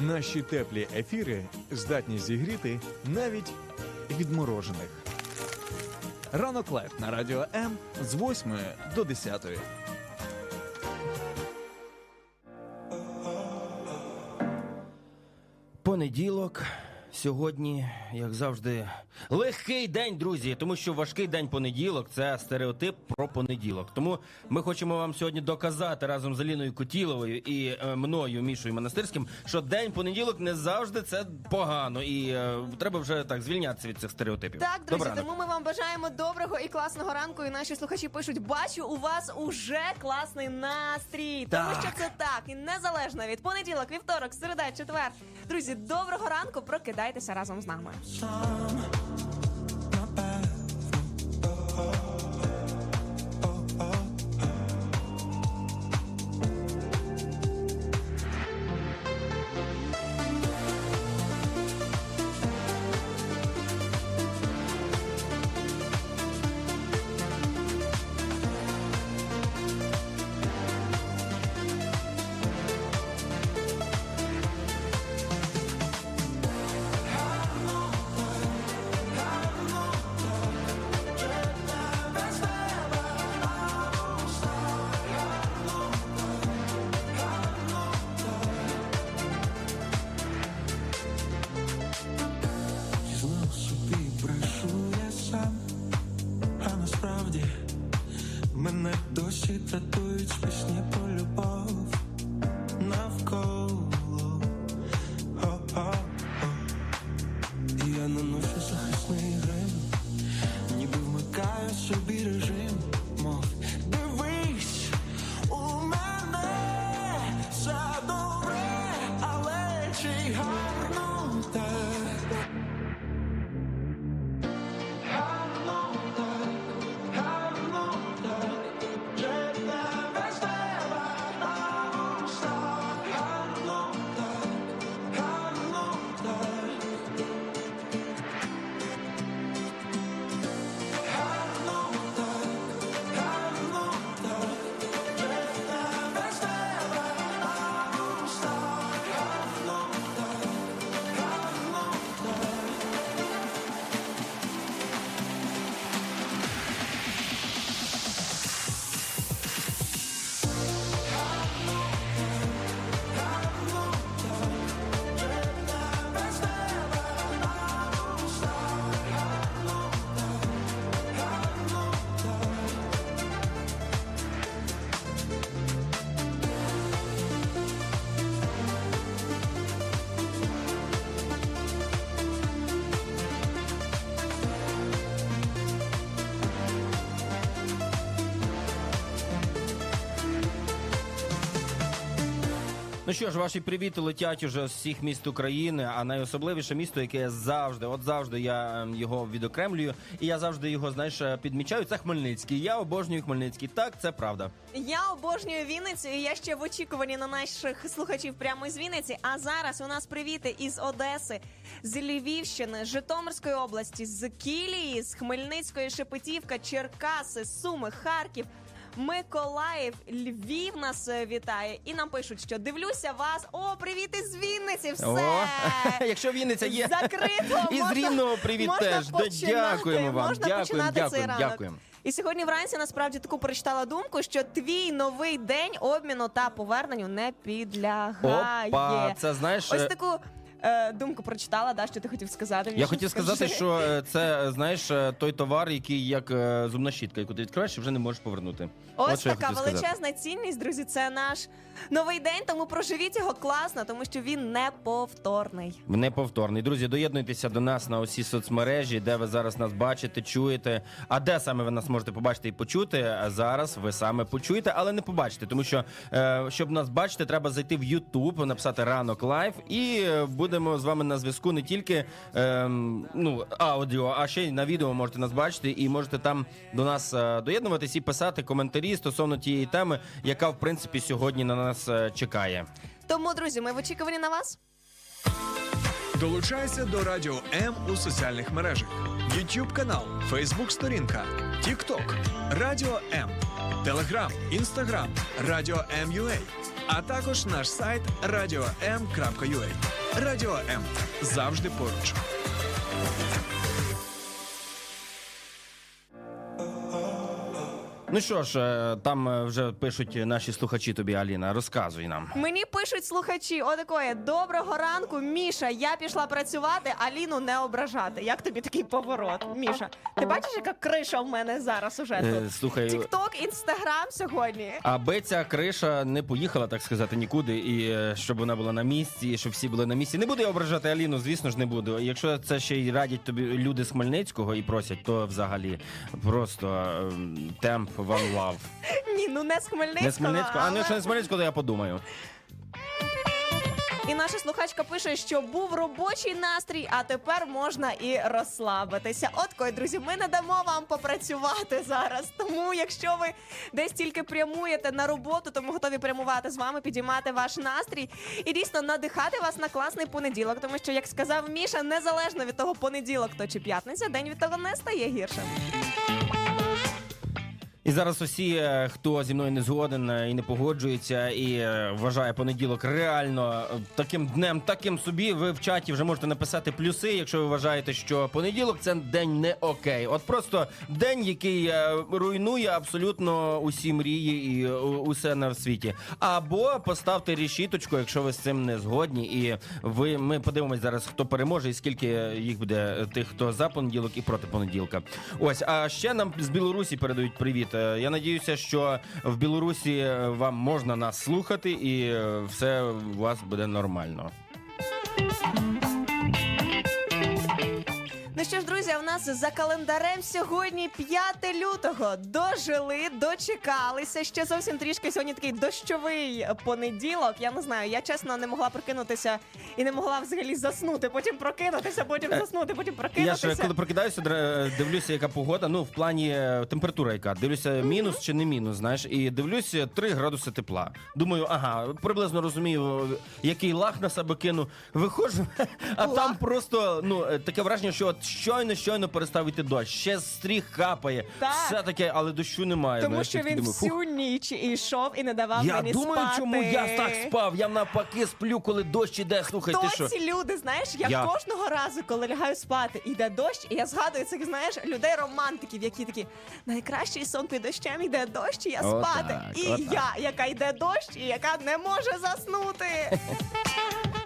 Наші теплі ефіри здатні зігріти навіть відморожених. Ранок Live на радіо М з 8 до 10. Понеділок. Сьогодні, як завжди, легкий день, друзі, тому що важкий день понеділок це стереотип про понеділок. Тому ми хочемо вам сьогодні доказати разом з Аліною Кутіловою і е, мною, Мішою Монастирським, що день понеділок не завжди це погано, і е, треба вже так звільнятися від цих стереотипів. Так, друзі, Добранок. тому ми вам бажаємо доброго і класного ранку. І наші слухачі пишуть: бачу, у вас уже класний настрій. Тому Так. що це так, і незалежно від понеділок, вівторок, середа, четвер. Друзі, доброго ранку, прокидайтеся разом з нами. Знов Ну що ж, ваші привіти летять уже з всіх міст України, а найособливіше місто, яке завжди, от завжди я ем, його відокремлюю, і я завжди його, знаєш, е, підмічаю. Це Хмельницький. Я обожнюю Хмельницький. Так, це правда. Я обожнюю Вінницю, і я ще в очікуванні на наших слухачів прямо з Вінниці. А зараз у нас привіти із Одеси, з Львівщини, Житомирської області, з Кілії, з Хмельницької Шепетівка, Черкаси, Суми, Харків. Миколаїв, Львів нас е, вітає, і нам пишуть, що дивлюся вас. О, привіт із Вінниці! Все О, якщо Вінниця є закрито. І з Рівного привіт можна теж. Починати, дякуємо вам. Можна Дякуємо, починати цей дякуємо, ранок. дякуємо. І сьогодні вранці насправді таку прочитала думку, що твій новий день обміну та поверненню не підлягає. Опа, це знаєш. Ось таку е, думку прочитала, да, що ти хотів сказати. Я хотів скажи. сказати, що е, це е, знаєш е, той товар, який як е, зубна щітка, яку ти відкриваєш і вже не можеш повернути. Ось От що я така хотів сказати. величезна цінність, друзі. Це наш новий день, тому проживіть його класно, тому що він неповторний. Неповторний. Друзі, доєднуйтеся до нас на усі соцмережі, де ви зараз нас бачите, чуєте. А де саме ви нас можете побачити і почути? а Зараз ви саме почуєте, але не побачите, тому що е, щоб нас бачити, треба зайти в YouTube, написати ранок Live, і е, будемо з вами на зв'язку не тільки е, ну, аудіо, а ще й на відео можете нас бачити, і можете там до нас е, доєднуватись і писати коментарі стосовно тієї теми, яка в принципі сьогодні на нас е, чекає. Тому, друзі, ми в очікуванні на вас. Долучайся до Радіо М у соціальних мережах: YouTube канал, Facebook сторінка, TikTok, Радіо М, Telegram, Instagram, Радіо М.UA, а також наш сайт radio.m.ua. Радіо М завжди поруч. Ну що ж, е, там е, вже пишуть наші слухачі тобі, Аліна. Розказуй нам. Мені пишуть слухачі, отакої доброго ранку, Міша. Я пішла працювати, Аліну не ображати. Як тобі такий поворот? Міша, ти бачиш, яка криша в мене зараз уже Е, тут? слухай, Тікток, інстаграм сьогодні. аби ця криша не поїхала, так сказати, нікуди, і щоб вона була на місці, і щоб всі були на місці. Не буду я ображати Аліну, звісно ж, не буду. Якщо це ще й радять тобі люди з Хмельницького і просять, то взагалі просто ем, темп one love. Ні, ну не з Хмельницького. Не з Хмельницького, а але- якщо не з Хмельницького, то я подумаю. І наша слухачка пише, що був робочий настрій, а тепер можна і розслабитися. От кой, друзі, ми не дамо вам попрацювати зараз. Тому, якщо ви десь тільки прямуєте на роботу, то ми готові прямувати з вами, підіймати ваш настрій і дійсно надихати вас на класний понеділок. Тому що, як сказав Міша, незалежно від того, понеділок то чи п'ятниця, день від того не стає гіршим. І зараз усі, е, хто зі мною не згоден е, і не погоджується, і е, вважає понеділок реально таким днем, таким собі. Ви в чаті вже можете написати плюси, якщо ви вважаєте, що понеділок це день не окей. От просто день, який руйнує абсолютно усі мрії і усе на світі. Або поставте рішіточку, якщо ви з цим не згодні, і ви ми подивимось зараз, хто переможе і скільки їх буде тих, хто за понеділок і проти понеділка. Ось, а ще нам з Білорусі передають привіт. Е, Я надіюся, що в Білорусі е, вам можна нас слухати, і е, все у вас буде нормально. Ну що ж, друзі, у нас за календарем сьогодні 5 лютого. Дожили, дочекалися. Ще зовсім трішки сьогодні такий дощовий понеділок. Я не знаю, я чесно не могла прокинутися і не могла взагалі заснути. Потім прокинутися, потім заснути, потім Я прокинутися. ж коли прокидаюся, др- дивлюся, яка погода. Ну, в плані е, температура, яка дивлюся, мінус чи не мінус, знаєш, і дивлюся 3 градуси тепла. Думаю, ага, приблизно розумію, який лах на себе кину. Виходжу, а там просто ну е, таке враження, що от щойно, щойно перестав іти дощ. Ще стріх капає, Так. все таке, але дощу немає. Тому знаєш, що я такий він думаю, «Фух». всю ніч йшов і не давав Я мені думаю, спати. чому я так спав. Я навпаки сплю, коли дощ іде. Слухай, ти Хто що? ці люди, знаєш, я, Я. кожного разу, коли лягаю спати, іде дощ, і я згадую цих, знаєш, людей романтиків, які такі найкращий сон під дощем йде дощ, і я Отак, спати. і отак. я, яка йде дощ, і яка не може заснути.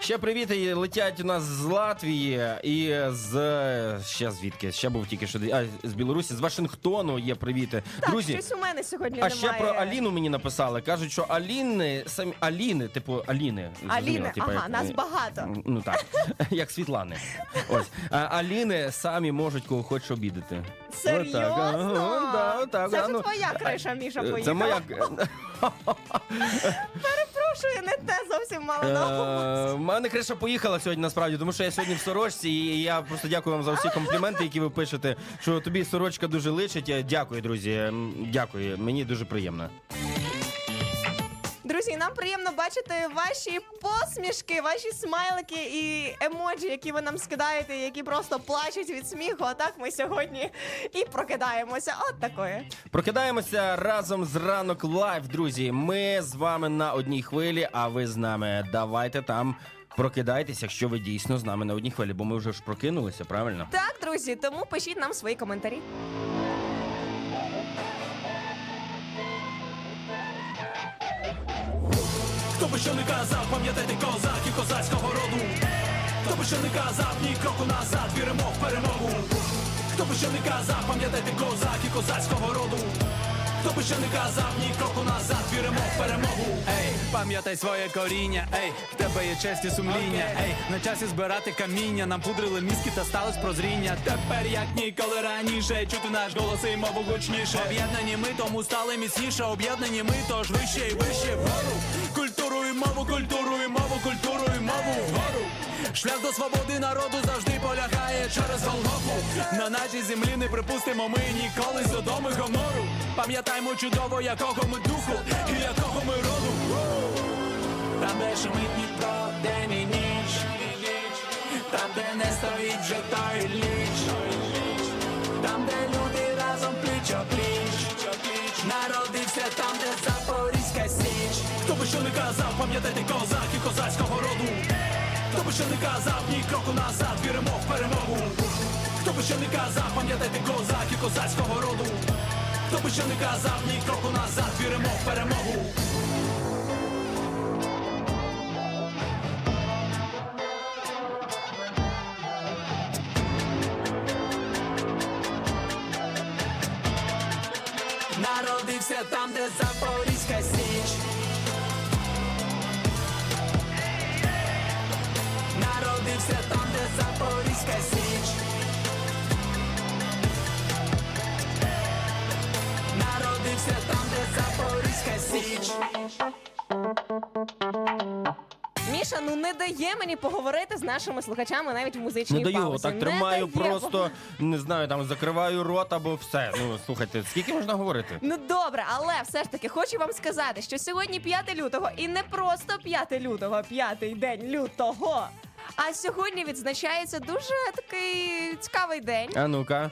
Ще привіт і летять у нас з Латвії і з ще звідки? Ще був тільки що а, з Білорусі, з Вашингтону є привіти. Так, Друзі. щось у мене сьогодні А немає. ще про Аліну мені написали. Кажуть, що Аліни самі Аліни, типу Аліни. Аліни, типу, ага, як- нас багато. Ну так, як Світлани. Ось. А Аліни самі можуть кого хочеш обідати. Серйозно? Отак, ага, да, отак, Це ж ну, твоя криша, Міша, поїхала. Це моя. Перепрошую, не те зовсім мала на увазі. Е, У мене криша поїхала сьогодні, насправді, тому що я сьогодні в сорочці, і я просто дякую вам за всі компліменти, які ви пишете. Що тобі сорочка дуже личить. Дякую, друзі. Дякую, мені дуже приємно. Друзі, нам приємно бачити ваші посмішки, ваші смайлики і емоджі, які ви нам скидаєте, які просто плачуть від сміху. А так ми сьогодні і прокидаємося. От такої. Прокидаємося разом з ранок Live, друзі. Ми з вами на одній хвилі, а ви з нами. Давайте там. Прокидайтеся, якщо ви дійсно з нами на одній хвилі, бо ми вже ж прокинулися, правильно? Так, друзі, тому пишіть нам свої коментарі. Хто би що не казав, пам'ятайте козак і козацького роду. Хто би що не казав, ні кроку назад, віримо в перемогу. Хто би що не казав, пам'ятайте козак і козацького роду. Хто би що не казав, ні кроку назад, віримо в перемогу. Ей, пам'ятай своє коріння, ей, в тебе є честь і сумління, ей, на часі збирати каміння, нам пудрили мізки та сталось прозріння. Тепер як ніколи раніше, чути наш голос і мову гучніше. Об'єднані ми тому стали міцніше, об'єднані ми, тож вище і вище вгору. Шлях до свободи народу завжди полягає через Голгофу. На нашій землі не припустимо ми ніколи Содому і Гомору. Пам'ятаймо чудово, якого ми духу і якого ми роду. Там, де шумить Дніпро, день і ніч, там, де не стоїть вже той ліч, там, де люди разом пліч о пліч, народився там, де Запорізька січ. Хто би що не казав, пам'ятайте козак і козацького роду. Хто би що не казав, ні кроку назад, віримо в перемогу. Хто би що не казав, пам'ятайте і козацького роду. Хто би що не казав, ні кроку назад, віримо в перемогу. Народився там, де Запорізька Січ. Січ. Народився там, де Запорізька Січ. Міша, ну не дає мені поговорити з нашими слухачами навіть в музичній Не даю, паузі. так Не тримаю, дає просто не знаю, там закриваю рот або все. Ну слухайте, скільки можна говорити? Ну добре, але все ж таки хочу вам сказати, що сьогодні 5 лютого, і не просто 5 лютого, п'ятий день лютого. А сьогодні відзначається дуже такий цікавий день. А ну-ка,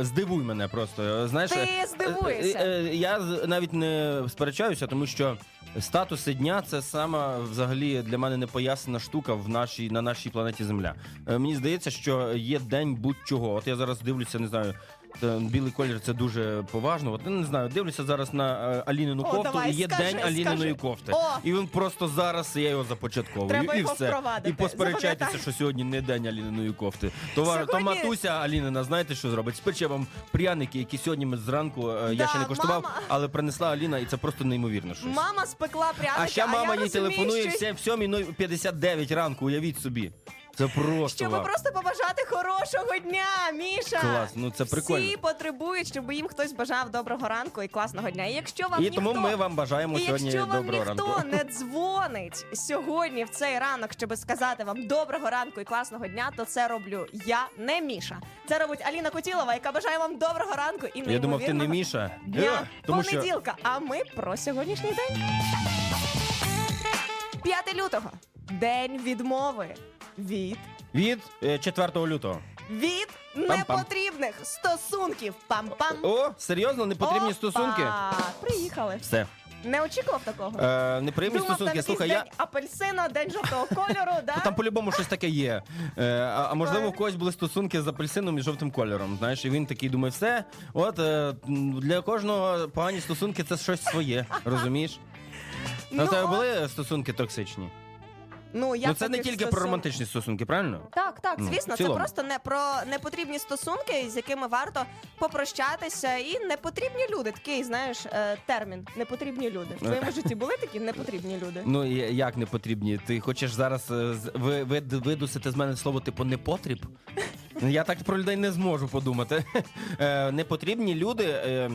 здивуй мене просто. Знаєш, Ти е, здивуєшся. е, е, Я навіть не сперечаюся, тому що статуси дня це сама взагалі для мене непояснена штука в нашій на нашій планеті Земля. Е, Мені здається, що є день будь-чого. От я зараз дивлюся, не знаю. Е, Білий колір це дуже поважно. От не знаю, дивлюся зараз на е, Алінину О, кофту, давай, і є скажи, день Аліниної скажи. кофти. О! І він просто зараз я його започатковую. Треба і його все. впровадити. І посперечайтеся, Запам'ятай. що сьогодні не день Аліниної кофти. Товар, то матуся Алінина, знаєте, що зробить? Спече вам пряники, які сьогодні ми зранку е, я ще не коштував, мама. але принесла Аліна, і це просто неймовірно щось. Мама спекла пряники, а ще мама я їй розумію, телефонує що... все в 7.59 ранку, уявіть собі. Це просто Щоб вам. просто побажати хорошого дня, Міша. Клас, ну це прикольно. Всі потребують, щоб їм хтось бажав доброго ранку і класного дня. І якщо вам І ніхто... тому ми вам бажаємо І сьогодні якщо вам доброго ніхто ранку. не дзвонить сьогодні в цей ранок, щоб сказати вам доброго ранку і класного дня, то це роблю я, не Міша. Це робить Аліна Котілова, яка бажає вам доброго ранку і Я думав, ти не Міша. дня Тому що понеділка. А ми про сьогоднішній день. 5 лютого. День відмови. Від від е, 4 лютого. від непотрібних стосунків. Пам-пам. О, серйозно, непотрібні Опа! стосунки. Приїхали. Все. Не очікував такого. Е, неприємні Думав, стосунки. там Слухай, якийсь я. день апельсина, день жовтого кольору, да? Там по-любому щось таке є. Е, а, а можливо, в когось були стосунки з апельсином і жовтим кольором. Знаєш, і він такий думає, все, от е, м, для кожного погані стосунки це щось своє. Розумієш? Ну, у тебе були стосунки токсичні? Ну, я ну це не таких тільки про стосун- романтичні стосунки, правильно? Так, так, Ну, звісно, в це цілому. просто не про непотрібні стосунки, з якими варто попрощатися. І непотрібні люди. Такий, знаєш, е, термін. Непотрібні люди. В твоєму житті були такі непотрібні люди? Ну і як не потрібні? Ти хочеш зараз е, з- ви, ви, видусити з мене слово типу непотріб? Ну, Я так про людей не зможу подумати. Е, непотрібні люди. Е,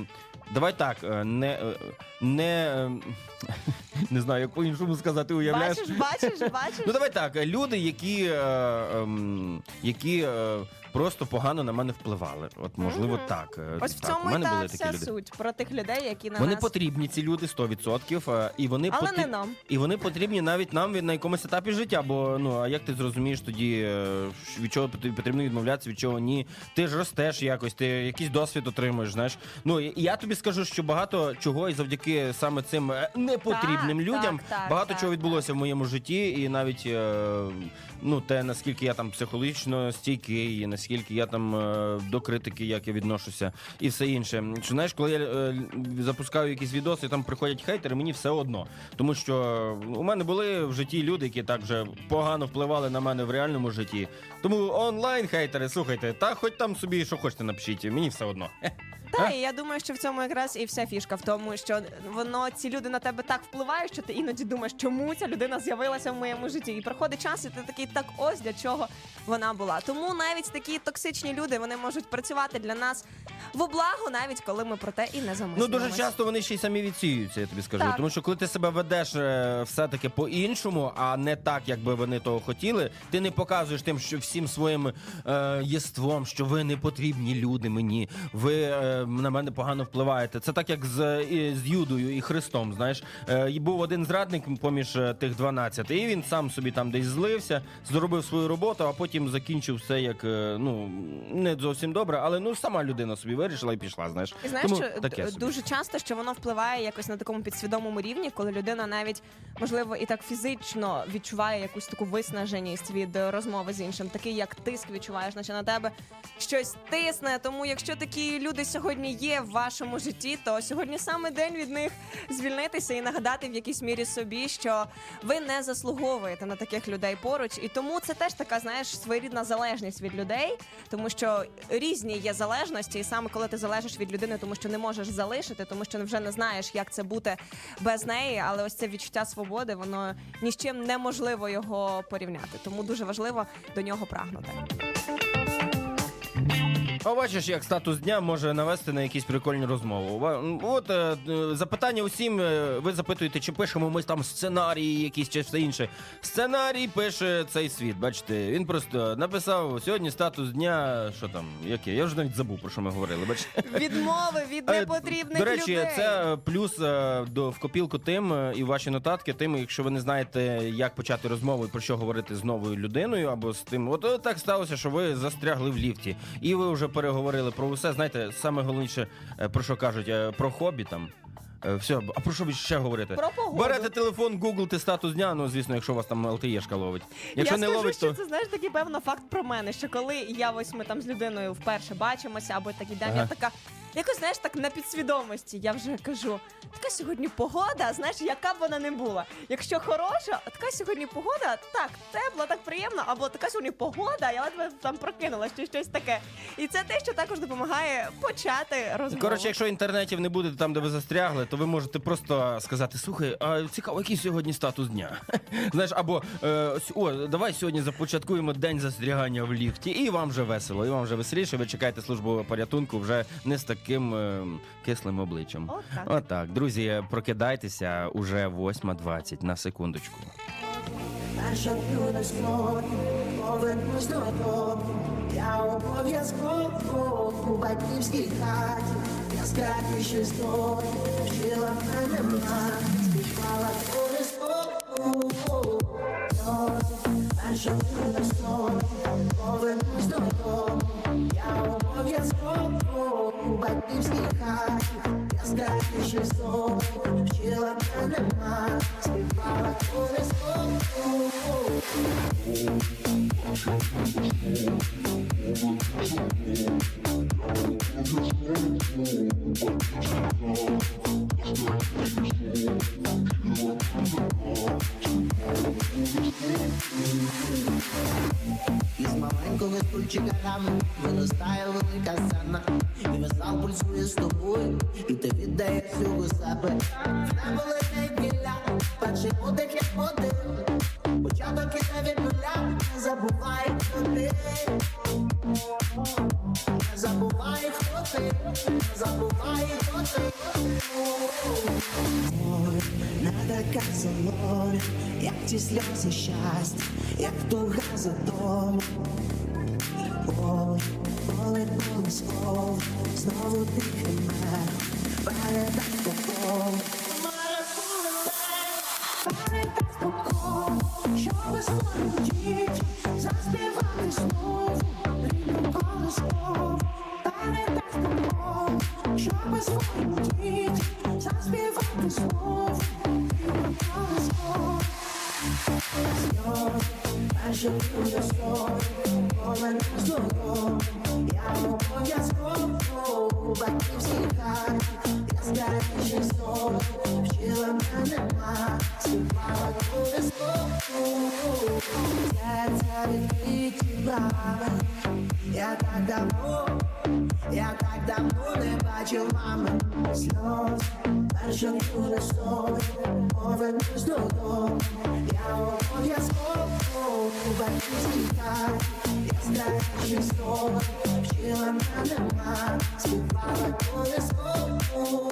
давай так, е, не, е, не, е, не знаю, як по-іншому сказати, уявляєш? Бачиш, бачиш, бачиш? Ну давай так, люди, які, ем, які просто погано на мене впливали. От можливо, Мгм. так. Е, Ось в так, цьому у і мене та були вся такі люди. суть про тих людей, які на Вони нас... потрібні, ці люди 100%, е, і вони Але не нам. і вони потрібні навіть нам від- на якомусь етапі життя. Бо ну а як ти зрозумієш тоді, е, від чого потрібно відмовлятися, від чого ні? Ти ж ростеш якось, ти якийсь досвід отримуєш. Знаєш, ну і я тобі скажу, що багато чого і завдяки саме цим е, непотрібним Так, людям так, так, багато так, чого відбулося в моєму житті, і навіть е, ну те наскільки я там психологічно стійкий, і наскільки я там е, до критики, як я відношуся, і все інше. Що знаєш, коли я е, запускаю якісь відоси, там приходять хейтери, мені все одно. Тому що е, у мене були в житті люди, які так вже погано впливали на мене в реальному житті. Тому онлайн хейтери, слухайте, та хоч там собі що хочете напишіть, мені все одно. Та, і я думаю, що в цьому якраз і вся фішка в тому, що воно ці люди на тебе так впливають, що ти іноді думаєш, чому ця людина з'явилася в моєму житті. І проходить час, і ти такий так ось для чого вона була. Тому навіть такі токсичні люди вони можуть працювати для нас в облагу, навіть коли ми про те і не Ну дуже часто вони ще й самі відсіюються, я тобі скажу. Так. Тому що коли ти себе ведеш е, все-таки по-іншому, а не так, як би вони того хотіли, ти не показуєш тим, що всім своїм е, єством, що ви не потрібні люди мені. Ви е, на мене погано впливаєте. Це так, як з, і, з Юдою і Христом. Знаєш, е, і був один зрадник поміж е, тих 12, і він сам собі там десь злився, зробив свою роботу, а потім закінчив все як е, ну не зовсім добре, але ну сама людина собі вирішила і пішла. Знаєш, І знаєш, Тому що таке собі. дуже часто, що воно впливає якось на такому підсвідомому рівні, коли людина навіть можливо і так фізично відчуває якусь таку виснаженість від розмови з іншим, такий як тиск відчуваєш, наче на тебе щось тисне. Тому якщо такі люди сьогодні є в вашому житті, то сьогодні саме день від них звільнитися і нагадати в якійсь мірі собі, що ви не заслуговуєте на таких людей поруч, і тому це теж така, знаєш, своєрідна залежність від людей, тому що різні є залежності, і саме коли ти залежиш від людини, тому що не можеш залишити, тому що вже не знаєш, як це бути без неї. Але ось це відчуття свободи, воно ні з чим неможливо його порівняти. Тому дуже важливо до нього прагнути. А бачиш, як статус дня може навести на якісь прикольні розмови. От е, е, запитання усім. е, Ви запитуєте, чи пишемо ми там сценарії, якісь чи все інше. Сценарій пише цей світ. Бачите, він просто написав сьогодні статус дня. Що там, яке? Я вже навіть забув про що ми говорили. Бачите? Відмови від Е, непотрібних До речі, людей. це е, плюс е, до в копілку тим е, і ваші нотатки. Тим, якщо ви не знаєте, як почати розмову і про що говорити з новою людиною або з тим, от е, так сталося, що ви застрягли в ліфті, і ви вже переговорили про усе. Знаєте, саме головніше е, про що кажуть, е, про хобі там. Е, Все, а про що ви ще говорите? Про погоду. Берете телефон, гуглите статус дня. Ну звісно, якщо у вас там ЛТЄшка ловить. Якщо я не скажу, ловить, що то це знаєш такий певно факт про мене. Що коли я ось ми там з людиною вперше бачимося, або такий день, Ага. я така. Якось знаєш, так на підсвідомості я вже кажу, така сьогодні погода, знаєш, яка б вона не була. Якщо хороша, така сьогодні погода, так тепла, так приємно, або така сьогодні погода, я ледве там прокинула чи щось таке. І це те, що також допомагає почати розмову. Коротше, якщо інтернетів не буде там, де ви застрягли, то ви можете просто сказати: слухай, а цікаво, який сьогодні статус дня? Знаєш, або е, о, давай сьогодні започаткуємо день застрягання в ліфті, і вам вже весело, і вам вже веселіше. Ви чекаєте службу порятунку вже не з таким е, кислим обличчям. Отак. Отак, друзі, прокидайтеся уже 8.20 на секундочку. Наша юна склон, повернусь додому. Я обов'язково у батьківській хаті. Я скарбіше здобу, вчила мене мати, співала колискову. Наша юна склон, повернусь додому. Я обов'язково у батьківській хаті. Я скарбіше здобу, вчила мене мати, співала колискову. Із E маленького стульчика рано виростає велика сцена. І весь зал пульсує з тобою, і ти віддаєш всього себе. В небо летить біля, перший подих як подив Початок іде від нуля, не забувай хто ти. Не забувай хто ти, не забувай хто ти. Така солоня, як ті сльози щастя, як туга за Forward, forward, always forward. Znovu dýchám rád, práve takto forward. Práve takto forward, čo bez ľudí, zaspievaný znovu, rýmom kolem slov. Práve takto forward, čo bez ľudí, zaspievaný znovu. Я так давно, я так давно не бачив мами сльоз. Буде сон, повернусь додому. Я обов'язково хаті. Я скарбіше сон, вчила мене мати, співала колискову.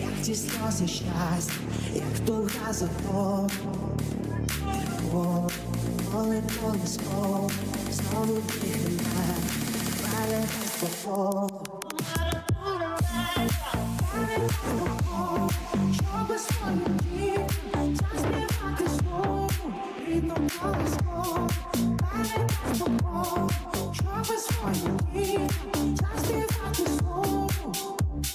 Як ті сльози щастя, як туга за Богом. О, коли свої заспівати знову рідну колесо, але без тобою. Щоб свої заспівати знову сльози,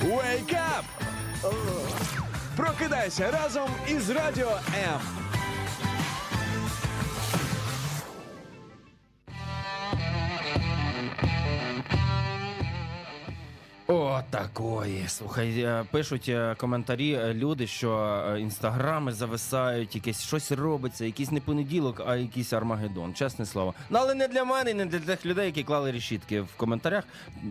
Wake! Прокидайся разом із Радіо М. Такої. Слухай, е, пишуть е, коментарі е, люди, що інстаграми зависають, якесь щось робиться, якийсь не понеділок, а якийсь Армагеддон. Чесне слово. Ну але не для мене, не для тих людей, які клали рішітки в коментарях.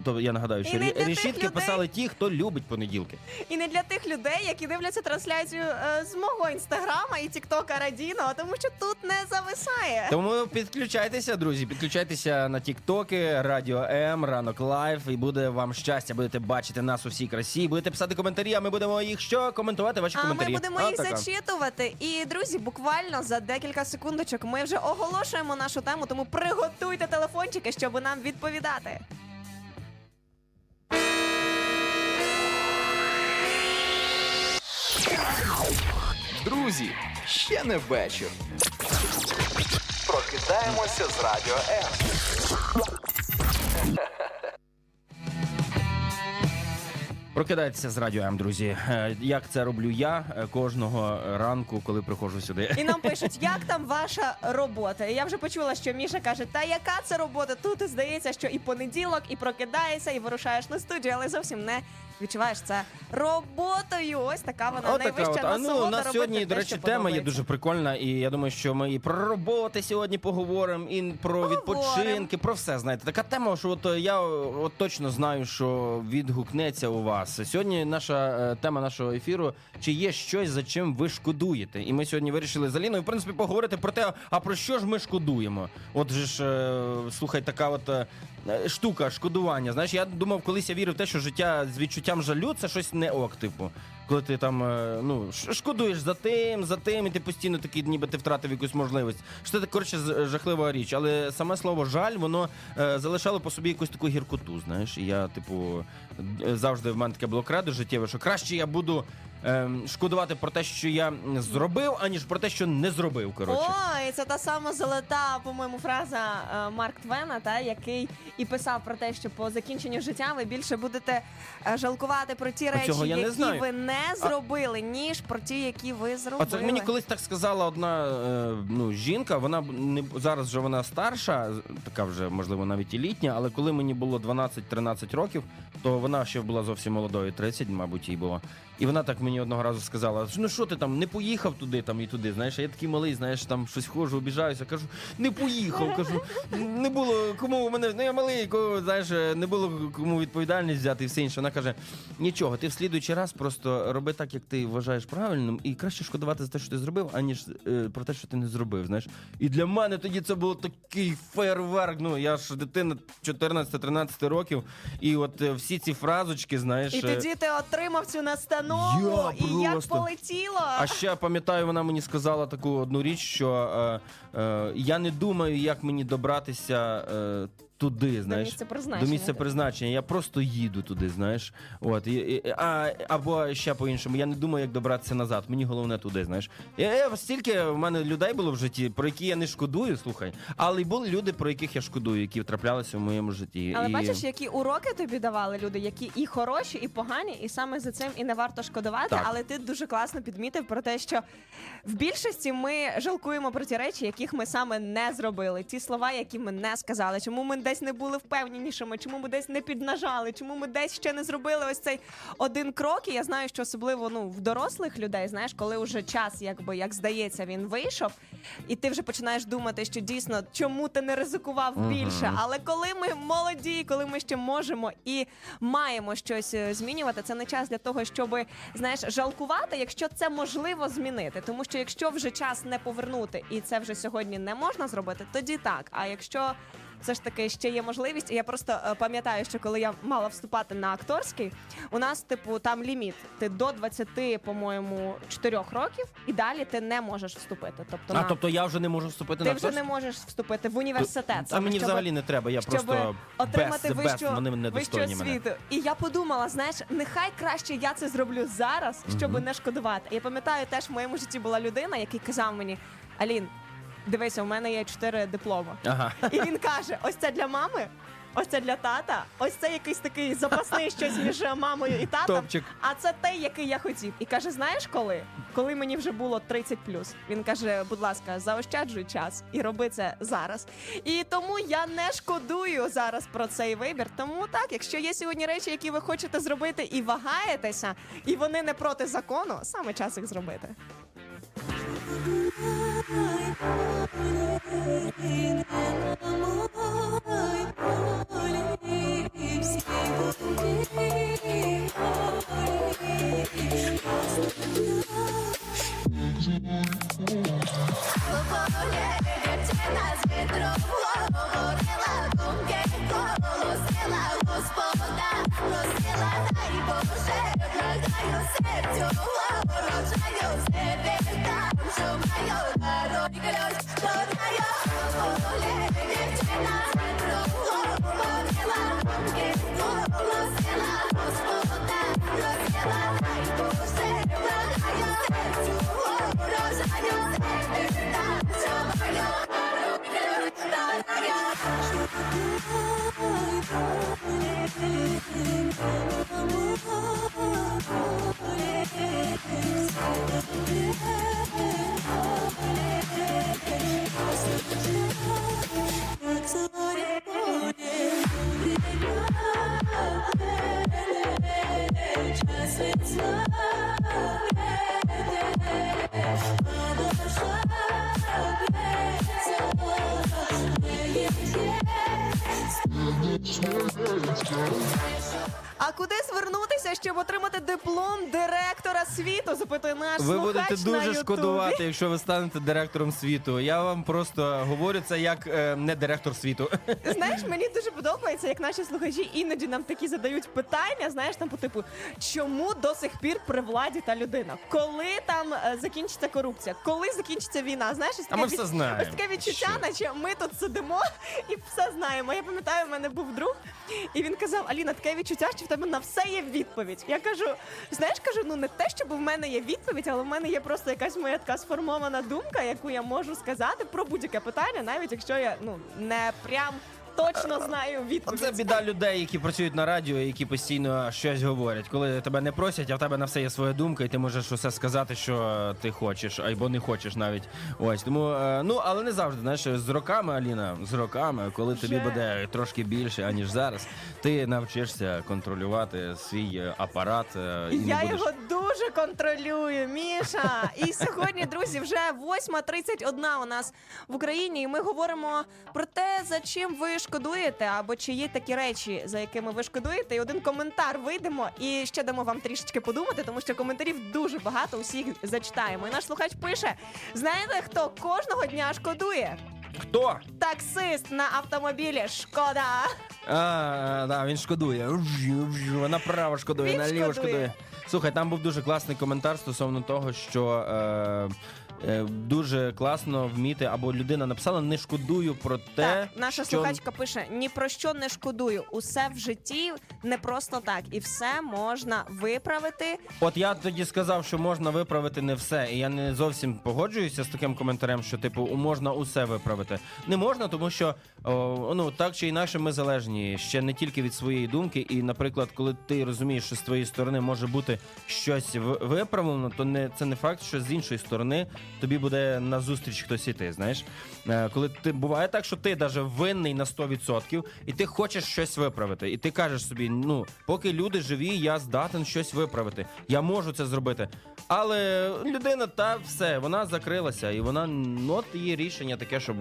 То я нагадаю, що рі- людей- писали ті, хто любить понеділки. І не для тих людей, які дивляться трансляцію е, з мого інстаграма і тіктока Радіно, тому що тут не зависає. Тому підключайтеся, друзі, підключайтеся на тіктоки, Радіо М, ранок Live, і буде вам щастя. Будете бачити нас у всій красі, будете писати коментарі, а ми будемо їх що коментувати. Ваші А коментарі. ми будемо А, їх така. зачитувати. І друзі, буквально за декілька секундочок ми вже оголошуємо нашу тему, тому приготуйте телефончики, щоб нам відповідати. Друзі, ще не вечір. Прокидаємося з радіо М. Прокидайтеся з радіо М, друзі. Е, Як це роблю я е, кожного ранку, коли приходжу сюди. І нам пишуть, як там ваша робота? І я вже почула, що Міша каже: Та яка це робота? Тут здається, що і понеділок, і прокидаєшся, і вирушаєш на студію, але зовсім не відчуваєш це роботою. Ось така вона От така найвища от. А ну, насолода у нас робити сьогодні, те, до речі, що тема є подобається. дуже прикольна, і я думаю, що ми і про роботи сьогодні поговоримо, і про відпочинки, про все. Знаєте, така тема, що от е, я е, от точно знаю, що відгукнеться у вас. Сьогодні наша е, тема нашого ефіру: чи є щось, за чим ви шкодуєте? І ми сьогодні вирішили з Аліною, в принципі, поговорити про те, а про що ж ми шкодуємо? От же ж, е, слухай, така от. е, Штука шкодування. Знаєш, я думав, колись я вірив в те, що життя з відчуттям жалю це щось не ок, типу. Коли ти там е, ну шкодуєш за тим, за тим, і ти постійно такий, ніби ти втратив якусь можливість. Що це коротше жахлива річ. Але саме слово жаль, воно е, залишало по собі якусь таку гіркоту. Знаєш, і я, типу, завжди в мене таке було життєве, що краще я буду шкодувати про те, що я зробив, аніж про те, що не зробив. Коротше. Ой, це та сама золота, по-моєму, фраза е, Марк Твена, та який і писав про те, що по закінченню життя ви більше будете е, жалкувати про ті речі, цього я не які знаю. ви не зробили, ніж про ті, які ви А зробили. це мені колись так сказала одна е, ну, жінка. Вона не зараз вже вона старша, така вже можливо навіть і літня. Але коли мені було 12-13 років, то вона ще була зовсім молодою, 30, мабуть, їй було. І вона так мені одного разу сказала: ну що ти там не поїхав туди, там і туди. Знаєш, а я такий малий, знаєш, там щось ходжу, обіжаюся. Кажу, не поїхав. Кажу, не було кому у мене. Ну я малий, кого, знаєш, не було кому відповідальність взяти і все інше. Вона каже: нічого, ти в слідуючий раз просто роби так, як ти вважаєш правильним, і краще шкодувати за те, що ти зробив, аніж е, про те, що ти не зробив. Знаєш, і для мене тоді це було такий фейерверк. Ну я ж дитина 14-13 років, і от е, всі ці фразочки, знаєш. І е, тоді ти отримав цю настанову, Я і як просто- полетіло. а ще пам'ятаю, вона мені сказала таку одну річ, що е, е, я не думаю, як мені добратися е, туди, знаєш. місця призначення, До місця призначення. Я просто їду туди, знаєш. От, і, і- а, або ще по-іншому, я не думаю, як добратися назад. Мені головне туди, знаєш. Я, я, стільки в мене людей було в житті, про які я не шкодую, слухай. Але й були люди, про яких я шкодую, які траплялися в моєму житті. Але і... бачиш, які уроки тобі давали люди, які і хороші, і погані, і саме за цим і не варто шкодувати. Так. Але ти дуже класно підмітив про те, що в більшості ми жалкуємо про ті речі, яких ми саме не зробили. Ті слова, які ми не сказали, чому ми десь не були впевненішими, чому ми десь не піднажали, чому ми десь ще не зробили ось цей один крок. І я знаю, що особливо ну в дорослих людей, знаєш, коли вже час, якби як здається, він вийшов, і ти вже починаєш думати, що дійсно чому ти не ризикував більше. Але коли ми молоді, коли ми ще можемо і маємо щось е, змінювати, це не час для того, щоб знаєш жалкувати, якщо це можливо змінити. Тому що якщо вже час не повернути, і це вже сьогодні не можна зробити, тоді так. А якщо все ж таки ще є можливість, і я просто е, пам'ятаю, що коли я мала вступати на акторський, у нас, типу, там ліміт. Ти до 20, по-моєму, 4 років, і далі ти не можеш вступити. Тобто, А на... тобто я вже не можу вступити ти на вже акторський? не можеш вступити в університет. А мені щоб- взагалі не треба, я щоб просто отримати без, без, вищу, вони вищу недостойні мене. освіту. І я подумала, знаєш, нехай краще я це зроблю зараз, щоб не шкодувати. Я пам'ятаю, теж в моєму житті була людина, який казав мені: Алін, дивися, у мене є чотири дипломи. Ага. І він каже: ось це для мами. Ось це для тата, ось це якийсь такий запасний щось між мамою і татом. Топчик. А це те, який я хотів. І каже: знаєш коли? Коли мені вже було 30 Він каже: будь ласка, заощаджуй час і роби це зараз. І тому я не шкодую зараз про цей вибір. Тому так, якщо є сьогодні речі, які ви хочете зробити і вагаєтеся, і вони не проти закону, саме час їх зробити. Господа, просила, дай Боже, благаю серцю, ворожаю себе А куди звернутися, щоб отримати диплом директора світу? Запитує наш Ви слухач будете на дуже Ютубі. шкодувати, якщо ви станете директором світу. Я вам просто говорю це як е, не директор світу. Знаєш, мені дуже подобається, як наші слухачі іноді нам такі задають питання. Знаєш, там по типу, чому до сих пір при владі та людина? Коли там е, закінчиться корупція? Коли закінчиться війна? Знаєш, ось А ми таке все знаємо. Ось таке відчуття, Що? наче ми тут сидимо і все знаємо. Я пам'ятаю, в мене був друг, і він казав: Аліна, таке відчуття, що в тебе на все є відповідь. Я кажу, знаєш, кажу, ну не те, щоб в мене є відповідь, але в мене є просто якась моя така сформована думка, яку я можу сказати про будь-яке питання, навіть якщо я ну не прям точно знаю відповідь. Це біда людей, які працюють на радіо, які постійно щось говорять. Коли тебе не просять, а в тебе на все є своя думка, і ти можеш усе сказати, що ти хочеш, або не хочеш навіть. Ось тому, е, ну але не завжди. Знаєш, з роками, Аліна, з роками, коли тобі буде трошки більше, аніж зараз, ти навчишся контролювати свій е, апарат. е, І Я не будеш... його дуже контролюю, Міша. І сьогодні, друзі, вже 8.31 у нас в Україні, і ми говоримо про те, за чим ви шкодуєте, або чи є такі речі, за якими ви шкодуєте. І один коментар вийдемо і ще дамо вам трішечки подумати, тому що коментарів дуже багато. Усіх зачитаємо. І наш слухач пише: знаєте, хто кожного дня шкодує? Хто? Таксист на автомобілі. Шкода. А, да, він шкодує. Направо шкодує, Він наліво шкодує. шкодує. Слухай, там був дуже класний коментар стосовно того, що е, дуже класно вміти, або людина написала не шкодую про те, Так, наша що... слухачка пише: ні про що не шкодую. Усе в житті не просто так, і все можна виправити. От я тоді сказав, що можна виправити не все, і я не зовсім погоджуюся з таким коментарем, що типу можна усе виправити. Не можна, тому що о, ну так чи інакше ми залежні ще не тільки від своєї думки. І, наприклад, коли ти розумієш, що з твоєї сторони може бути щось виправлено, то не це не факт, що з іншої сторони тобі буде назустріч хтось іти. Знаєш, Е, коли ти буває так, що ти даже винний на 100%, і ти хочеш щось виправити, і ти кажеш собі: ну поки люди живі, я здатен щось виправити. Я можу це зробити. Але людина та все, вона закрилася, і вона ну, от її рішення таке, щоб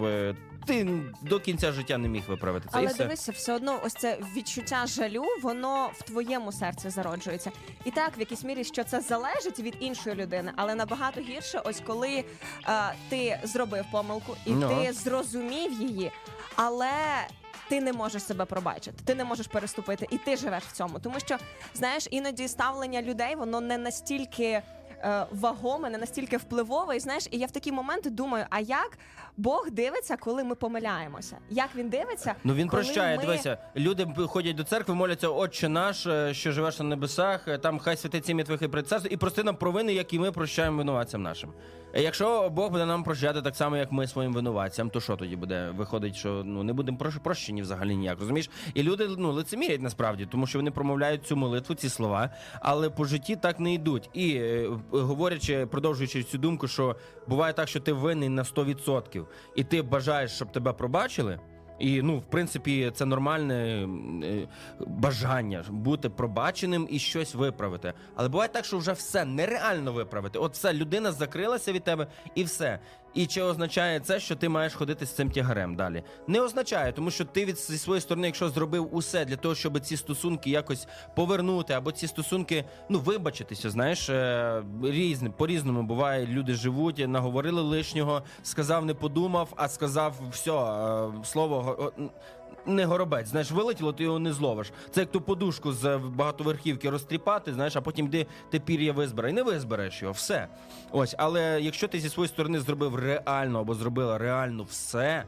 ти до кінця життя не міг виправити це. і Але все. дивися, все одно, ось це відчуття жалю, воно в твоєму серці зароджується. І так, в якійсь мірі, що це залежить від іншої людини, але набагато гірше, ось коли е, ти зробив помилку і Ну. ти зрозумів її, але. Ти не можеш себе пробачити, ти не можеш переступити, і ти живеш в цьому. Тому що знаєш, іноді ставлення людей воно не настільки е, вагоме, не настільки впливове. І знаєш, і я в такі моменти думаю: а як Бог дивиться, коли ми помиляємося? Як він дивиться? Ну він коли прощає. ми- Дивися, люди ходять до церкви, моляться, Отче наш, е, що живеш на небесах, е, там хай святить ім'я Твоє пред царство, і прости нам провини, як і ми прощаємо винуватцям нашим. Е, Якщо Бог буде нам прощати так само, як ми своїм винуватцям, то що тоді буде? Виходить, що ну не будемо прощені взагалі ніяк. Розумієш? І люди ну лицемірять насправді, тому що вони промовляють цю молитву, ці слова, але по житті так не йдуть. І говорячи, продовжуючи цю думку, що буває так, що ти винний на 100%, і ти бажаєш, щоб тебе пробачили. І ну, в принципі, це нормальне е, бажання бути пробаченим і щось виправити. Але буває так, що вже все нереально виправити. От все, людина закрилася від тебе, і все. І чи означає це, що ти маєш ходити з цим тягарем далі? Не означає, тому що ти від зі своєї сторони, якщо зробив усе для того, щоб ці стосунки якось повернути, або ці стосунки ну вибачитися, знаєш, е, різні по-різному буває. Люди живуть, наговорили лишнього, сказав, не подумав, а сказав все, слово не горобець, знаєш, вилетіло, ти його не зловиш. Це як ту подушку з багатоверхівки розтріпати, знаєш, а потім йди ти пір'я визбирай. Не визбереш його, все. Ось, але якщо ти зі своєї сторони зробив реально або зробила реально все,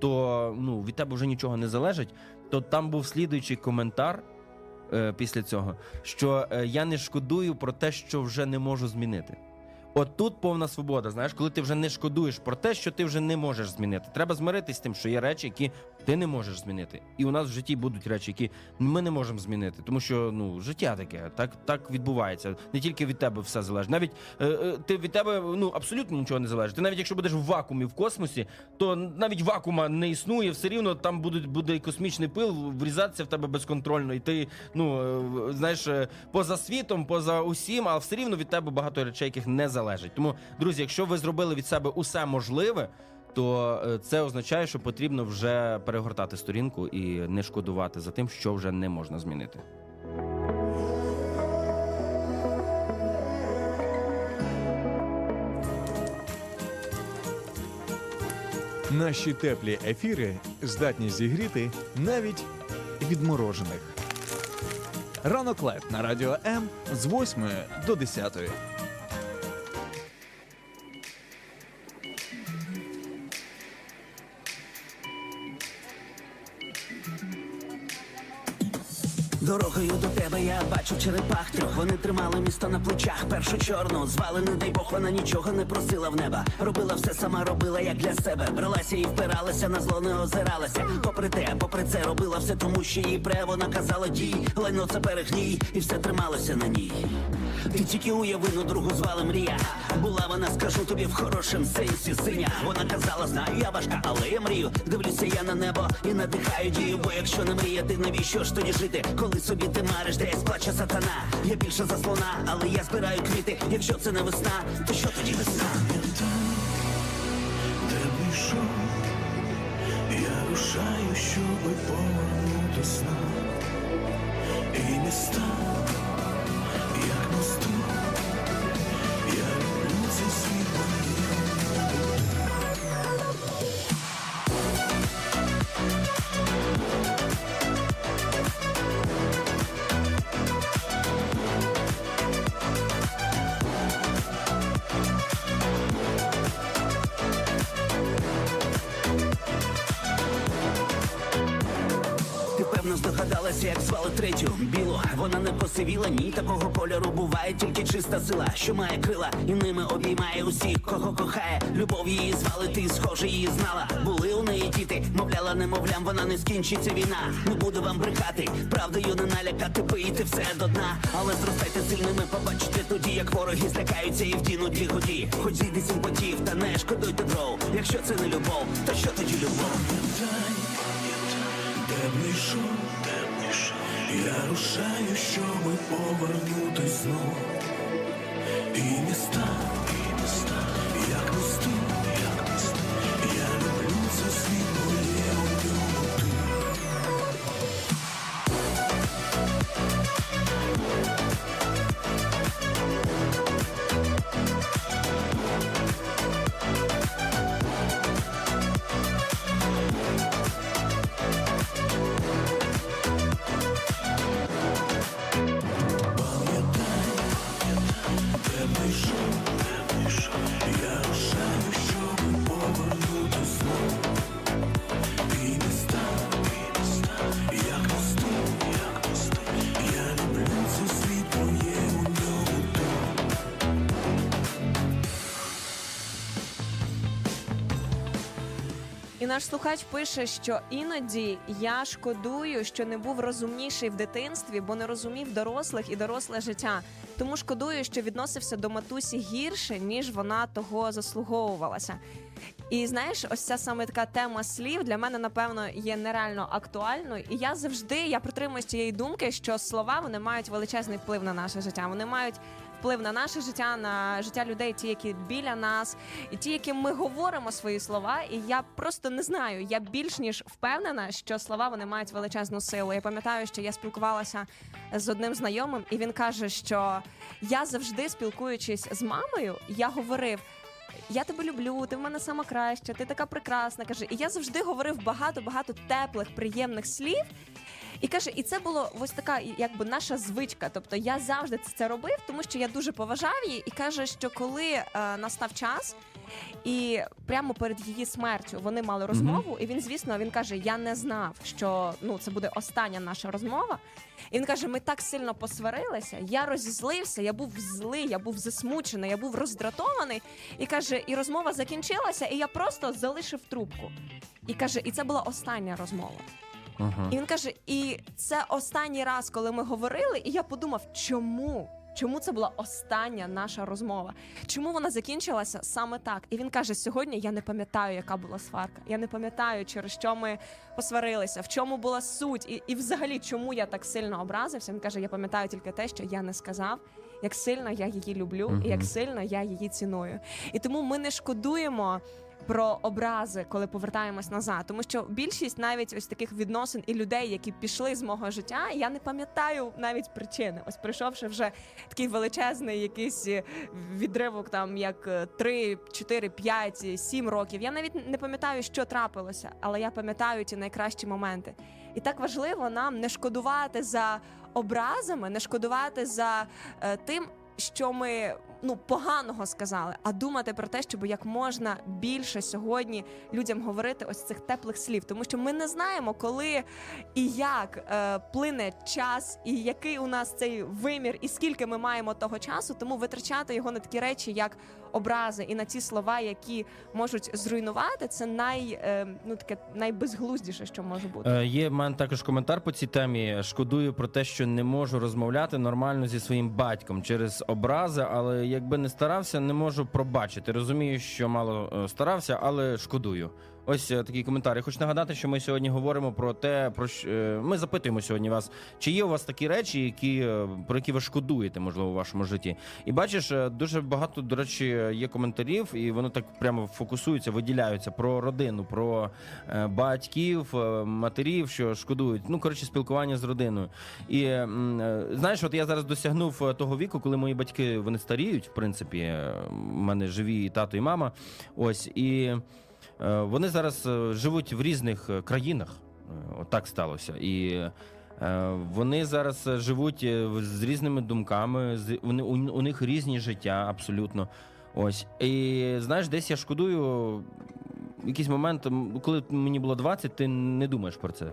то ну, від тебе вже нічого не залежить, то там був слідуючий коментар е, після цього, що е, я не шкодую про те, що вже не можу змінити. От тут повна свобода, знаєш, коли ти вже не шкодуєш про те, що ти вже не можеш змінити. Треба змиритись з тим, що є речі, які ти не можеш змінити. І у нас в житті будуть речі, які ми не можемо змінити, тому що ну життя таке, так, так відбувається. Не тільки від тебе все залежить. Навіть е, е, ти від тебе ну абсолютно нічого не залежить. Ти навіть якщо будеш в вакуумі в космосі, то навіть вакуума не існує, все рівно там будуть буде космічний пил врізатися в тебе безконтрольно, і ти ну е, знаєш е, поза світом, поза усім, але все рівно від тебе багато речей, яких не залежить. Тому, друзі, якщо ви зробили від себе усе можливе. То е, це означає, що потрібно вже перегортати сторінку і не шкодувати за тим, що вже не можна змінити. Наші теплі ефіри здатні зігріти навіть відморожених. Ранок Live на радіо М з 8 до 10. Дорогою до тебе я бачу черепах трьох. Вони тримали місто на плечах. Першу чорну звали, не дай Бог, вона нічого не просила в неба. Робила все сама, робила як для себе. Бралася і впиралася, на зло не озиралася. Попри те, попри це робила все, тому що її прево наказала дій. Лайно це перегній, і все трималося на ній. Ти тільки уяви, ну другу звали мрія. Була вона, скажу тобі, в хорошем сенсі синя. Вона казала, знаю, я важка, але я мрію. Дивлюся я на небо і надихаю дію. Бо якщо не мріяти, навіщо ж тоді жити? Коли собі ти мариш, десь плаче сатана. Я більше за слона, але я збираю квіти. Якщо це не весна, то що тоді весна? Де прийшов, я рушаю, щоби повернути чиста сила, що має крила, і ними обіймає усіх, кого кохає. Любов її звали, ти схоже її знала. Були у неї діти, мовляла, немовлям, вона не скінчиться війна. Не буду вам брехати, правдою не налякати, пийте все до дна. Але зростайте сильними, побачите тоді, як вороги злякаються і вдінуть годі. Хоч зійди симпатів, та не шкодуйте дров. Якщо це не любов, то що тоді любов? Темний шов, темний шов. Я рушаю, щоби повернутись знов. І міста, наш слухач пише, що іноді я шкодую, що не був розумніший в дитинстві, бо не розумів дорослих і доросле життя. Тому шкодую, що відносився до матусі гірше, ніж вона того заслуговувалася. І знаєш, ось ця саме така тема слів для мене напевно є нереально актуальною. І я завжди я притримуюсь цієї думки, що слова вони мають величезний вплив на наше життя. Вони мають вплив на наше життя, на життя людей, ті, які біля нас, і ті, яким ми говоримо свої слова. І я просто не знаю. Я більш ніж впевнена, що слова вони мають величезну силу. Я пам'ятаю, що я спілкувалася з одним знайомим, і він каже, що я завжди спілкуючись з мамою, я говорив. Я тебе люблю, ти в мене сама краща, ти така прекрасна. каже. І я завжди говорив багато-багато теплих, приємних слів. І каже, і це було ось така, якби наша звичка. Тобто я завжди це- робив, тому що я дуже поважав її. І каже, що коли е, настав час, і прямо перед її смертю вони мали розмову. І він, звісно, він каже: Я не знав, що ну це буде остання наша розмова. І він каже: Ми так сильно посварилися. Я розізлився, я був злий, я був засмучений, я був роздратований. І каже, і розмова закінчилася, і я просто залишив трубку. І каже, і це була остання розмова. І він каже: і це останній раз, коли ми говорили, і я подумав, чому? Чому це була остання наша розмова? Чому вона закінчилася саме так? І він каже: сьогодні я не пам'ятаю, яка була сварка. Я не пам'ятаю, через що ми посварилися, в чому була суть, і, і взагалі, чому я так сильно образився. Він каже: Я пам'ятаю тільки те, що я не сказав, як сильно я її люблю, і як сильно я її ціную. І тому ми не шкодуємо про образи, коли повертаємось назад. Тому що більшість навіть ось таких відносин і людей, які пішли з мого життя, я не пам'ятаю навіть причини. Ось прийшовши вже такий величезний якийсь е, відривок, там як 3, 4, 5, 7 років. Я навіть не пам'ятаю, що трапилося, але я пам'ятаю ті найкращі моменти. І так важливо нам не шкодувати за образами, не шкодувати за е, тим, що ми ну поганого сказали, а думати про те, щоб як можна більше сьогодні людям говорити ось цих теплих слів, тому що ми не знаємо, коли і як е, плине час, і який у нас цей вимір, і скільки ми маємо того часу, тому витрачати його на такі речі, як образи, і на ті слова, які можуть зруйнувати, це най е, ну таке найбезглуздіше, що може бути. Е, Є в мене також коментар по цій темі. Шкодую про те, що не можу розмовляти нормально зі своїм батьком через образи, але якби не старався, не можу пробачити. Розумію, що мало е, старався, але шкодую. Ось е, такий коментар. Я хочу нагадати, що ми сьогодні говоримо про те, про що е, ми запитуємо сьогодні вас, чи є у вас такі речі, які е, про які ви шкодуєте, можливо, у вашому житті. І бачиш, дуже багато, до речі, є коментарів, і воно так прямо фокусуються, виділяються про родину, про батьків, матерів, що шкодують. Ну коротше, спілкування з родиною. І знаєш, от я зараз досягнув того віку, коли мої батьки вони старіють. В принципі, в мене живі і тато, і мама. Ось і. Е, Вони зараз е, живуть в різних е, країнах. Отак От сталося. І вони зараз живуть з різними думками, вони у них різні життя абсолютно. Ось. І знаєш, десь я шкодую в якийсь момент, коли мені було 20, ти не думаєш про це.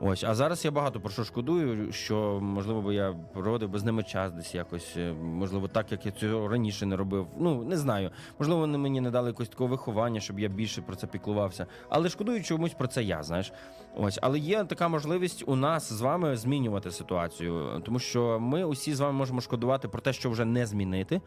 Ось, а зараз я багато про що шкодую, що можливо би я проводив би з ними час десь якось, е, можливо, так як я цього раніше не робив. Ну не знаю. Можливо, вони мені не дали якось такого виховання, щоб я більше про це піклувався. Але шкодую чомусь про це я, знаєш. Ось, але є така можливість у нас з вами змінювати ситуацію, тому що ми усі з вами можемо шкодувати про те, що вже не змінити.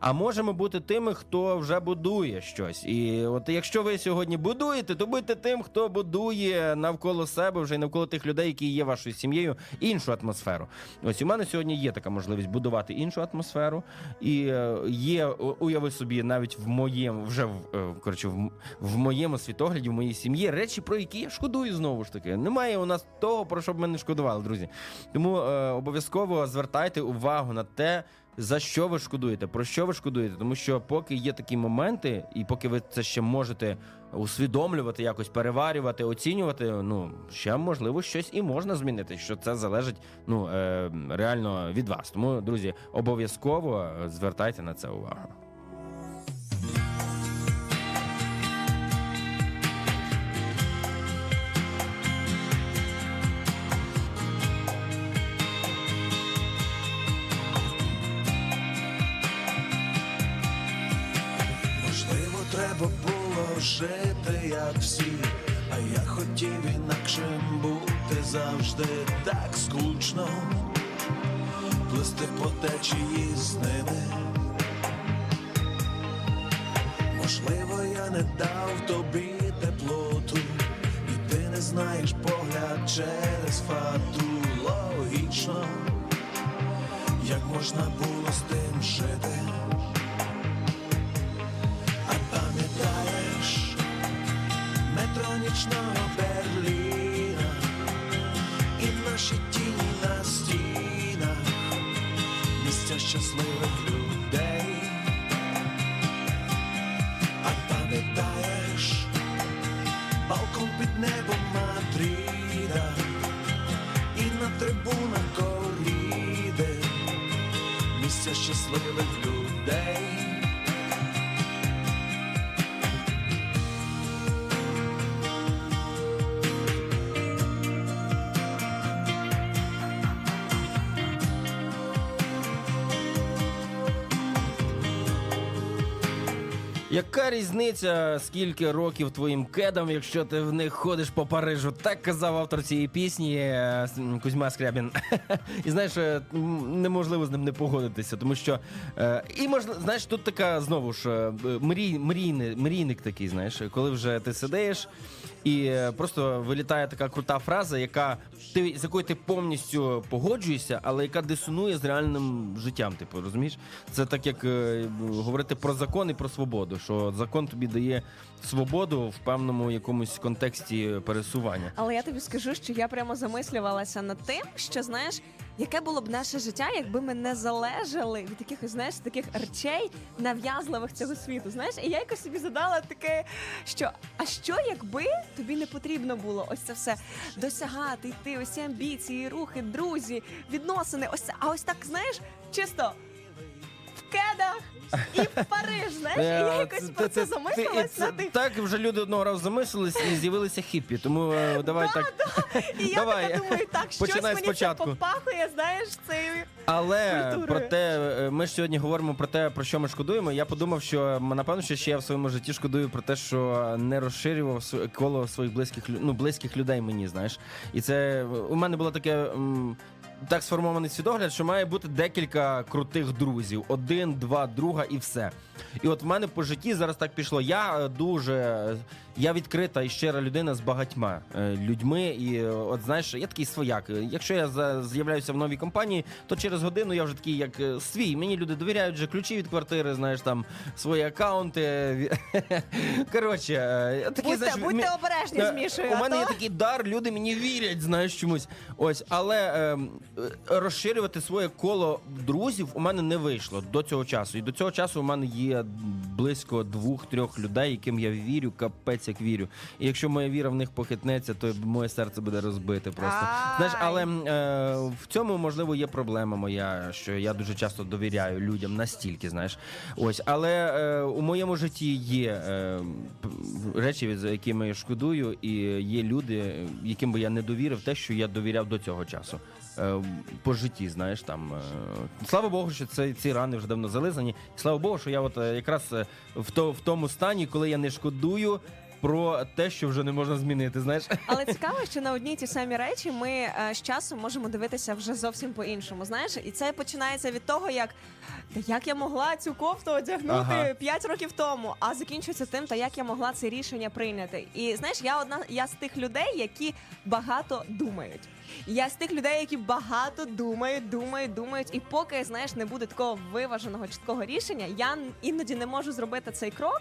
А можемо бути тими, хто вже будує щось. І от якщо ви сьогодні будуєте, то будьте тим, хто будує навколо себе вже й навколо тих людей, які є вашою сім'єю, іншу атмосферу. Ось у мене сьогодні є така можливість будувати іншу атмосферу. І е, є, уяви собі, навіть в моєму вже в е, коротше, в, в моєму світогляді, в моїй сім'ї речі, про які я шкодую знову ж таки. Немає у нас того, про що б ми не шкодували, друзі. Тому е, обов'язково звертайте увагу на те. За що ви шкодуєте? Про що ви шкодуєте? Тому що поки є такі моменти, і поки ви це ще можете усвідомлювати, якось переварювати, оцінювати, ну ще можливо щось і можна змінити. Що це залежить ну е, реально від вас. Тому, друзі, обов'язково звертайте на це увагу. Жити, як всі, а я хотів інакшим бути завжди так скучно, плисти по течії з ними. Можливо, я не дав тобі теплоту, і ти не знаєш погляд через фату. Логічно, як можна було з тим жити. А пам'ятаєш метро Берліна і наші тіні на стінах, місця щасливих людей. А пам'ятаєш балкон під небом Мадрида і на трибунах коріди, місця щасливих людей. Різниця, скільки років твоїм кедам, якщо ти в них ходиш по Парижу? Так казав автор цієї пісні е, Кузьма Скрябін. І знаєш, е, неможливо з ним не погодитися, тому що е, і можна, знаєш, тут така знову ж мрій, мрійник, мрійник такий, знаєш, коли вже ти сидиш. І е, просто вилітає така крута фраза, яка ти з якою ти повністю погоджуєшся, але яка дисонує з реальним життям. Типу, розумієш? Це так як е, говорити про закон і про свободу. Що закон тобі дає свободу в певному якомусь контексті пересування. Але я тобі скажу, що я прямо замислювалася над тим, що знаєш, яке було б наше життя, якби ми не залежали від якихось знаєш таких речей нав'язливих цього світу. Знаєш, і я якось собі задала таке, що а що якби тобі не потрібно було ось це все досягати, йти, ось ці амбіції, рухи, друзі, відносини, ось це, а ось так знаєш, чисто кедах і в Париж. Знаєш, і я Е, якось про це замислилась над тим. Так вже люди одного разу замислились і з'явилися хіппі. Тому е, давай так. І я Давай. така думаю, так щось Починай мені спочатку. це попахує, знаєш, цею. Але культурою. про те, е, ми ж сьогодні говоримо про те, про що ми шкодуємо. Я подумав, що м, напевно, що ще я в своєму житті шкодую про те, що не розширював св- коло своїх близьких лю- ну, близьких людей мені, знаєш. І це у мене було таке. м, Так сформований світогляд, що має бути декілька крутих друзів: один, два, друга і все. І от в мене по житті зараз так пішло. Я е, дуже я відкрита і щира людина з багатьма е, людьми. І е, от знаєш, я такий свояк. Якщо я з'являюся в новій компанії, то через годину я вже такий, як е, свій. Мені люди довіряють вже ключі від квартири, знаєш, там свої акаунти. Коротше, такий, Будьте, знаєш, будьте обережні з Мішою. У мене то... є такий дар, люди мені вірять, знаєш чомусь. Ось, але ем, розширювати своє коло друзів у мене не вийшло до цього часу. І до цього часу у мене є близько двох-трьох людей, яким я вірю, капець як вірю. І якщо моя віра в них похитнеться, то моє серце буде розбите просто. Знаєш, але е, в цьому можливо є проблема моя, що я дуже часто довіряю людям настільки, знаєш. Ось, але е, у моєму житті є е, речі, за якими я шкодую, і є люди, яким би я не довірив те, що я довіряв до цього часу. Е, по житті, знаєш, там слава Богу, що це ці рани вже давно зализані. Слава Богу, що я от якраз в, то, в тому стані, коли я не шкодую про те, що вже не можна змінити. Знаєш, Але цікаво, що на одні ті самі речі ми е, з часом можемо дивитися вже зовсім по-іншому. Знаєш, і це починається від того, як та як я могла цю кофту одягнути Ага. років тому, а закінчується тим, та як я могла це рішення прийняти. І знаєш, я одна я з тих людей, які багато думають. Я з тих людей, які багато думають, думають, думають, і поки знаєш, не буде такого виваженого чіткого рішення, я іноді не можу зробити цей крок.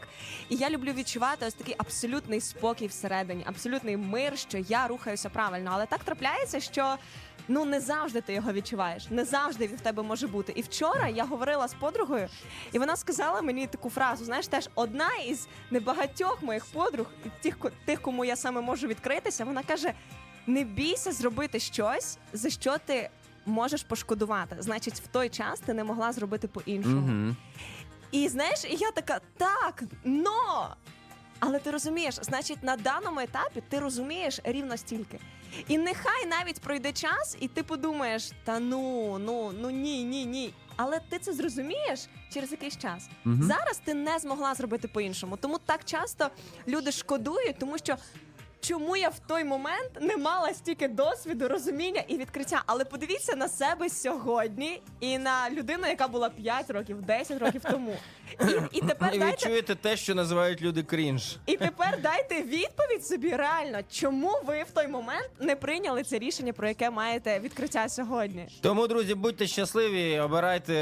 І я люблю відчувати ось такий абсолютний спокій всередині, абсолютний мир, що я рухаюся правильно. Але так трапляється, що ну не завжди ти його відчуваєш, не завжди він в тебе може бути. І вчора я говорила з подругою, і вона сказала мені таку фразу: знаєш, теж одна із небагатьох моїх подруг, і тих, тих, кому я саме можу відкритися, вона каже: не бійся зробити щось, за що ти можеш пошкодувати. Значить, в той час ти не могла зробити по-іншому. Угу. І знаєш, і я така, так, но. Але ти розумієш, значить, на даному етапі ти розумієш рівно стільки. І нехай навіть пройде час, і ти подумаєш, та ну, ну, ну ні, ні, ні. Але ти це зрозумієш через якийсь час. Мгм. Зараз ти не змогла зробити по-іншому. Тому так часто люди шкодують, тому що. Чому я в той момент не мала стільки досвіду, розуміння і відкриття? Але подивіться на себе сьогодні і на людину, яка була 5 років, 10 років тому. І, і тепер І ви дайте чуєте те, що називають люди крінж. і тепер дайте відповідь собі реально, чому ви в той момент не прийняли це рішення, про яке маєте відкриття сьогодні? Тому, друзі, будьте щасливі, обирайте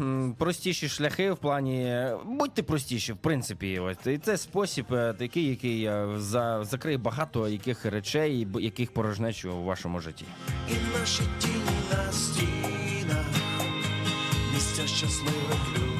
м, простіші шляхи в плані. Будьте простіші, в принципі. Ось. І це спосіб е, такий, який е, за, закриє багато яких речей, б- яких порожнечу у вашому житті. І наші тіні на стінах, місця щасливих людей.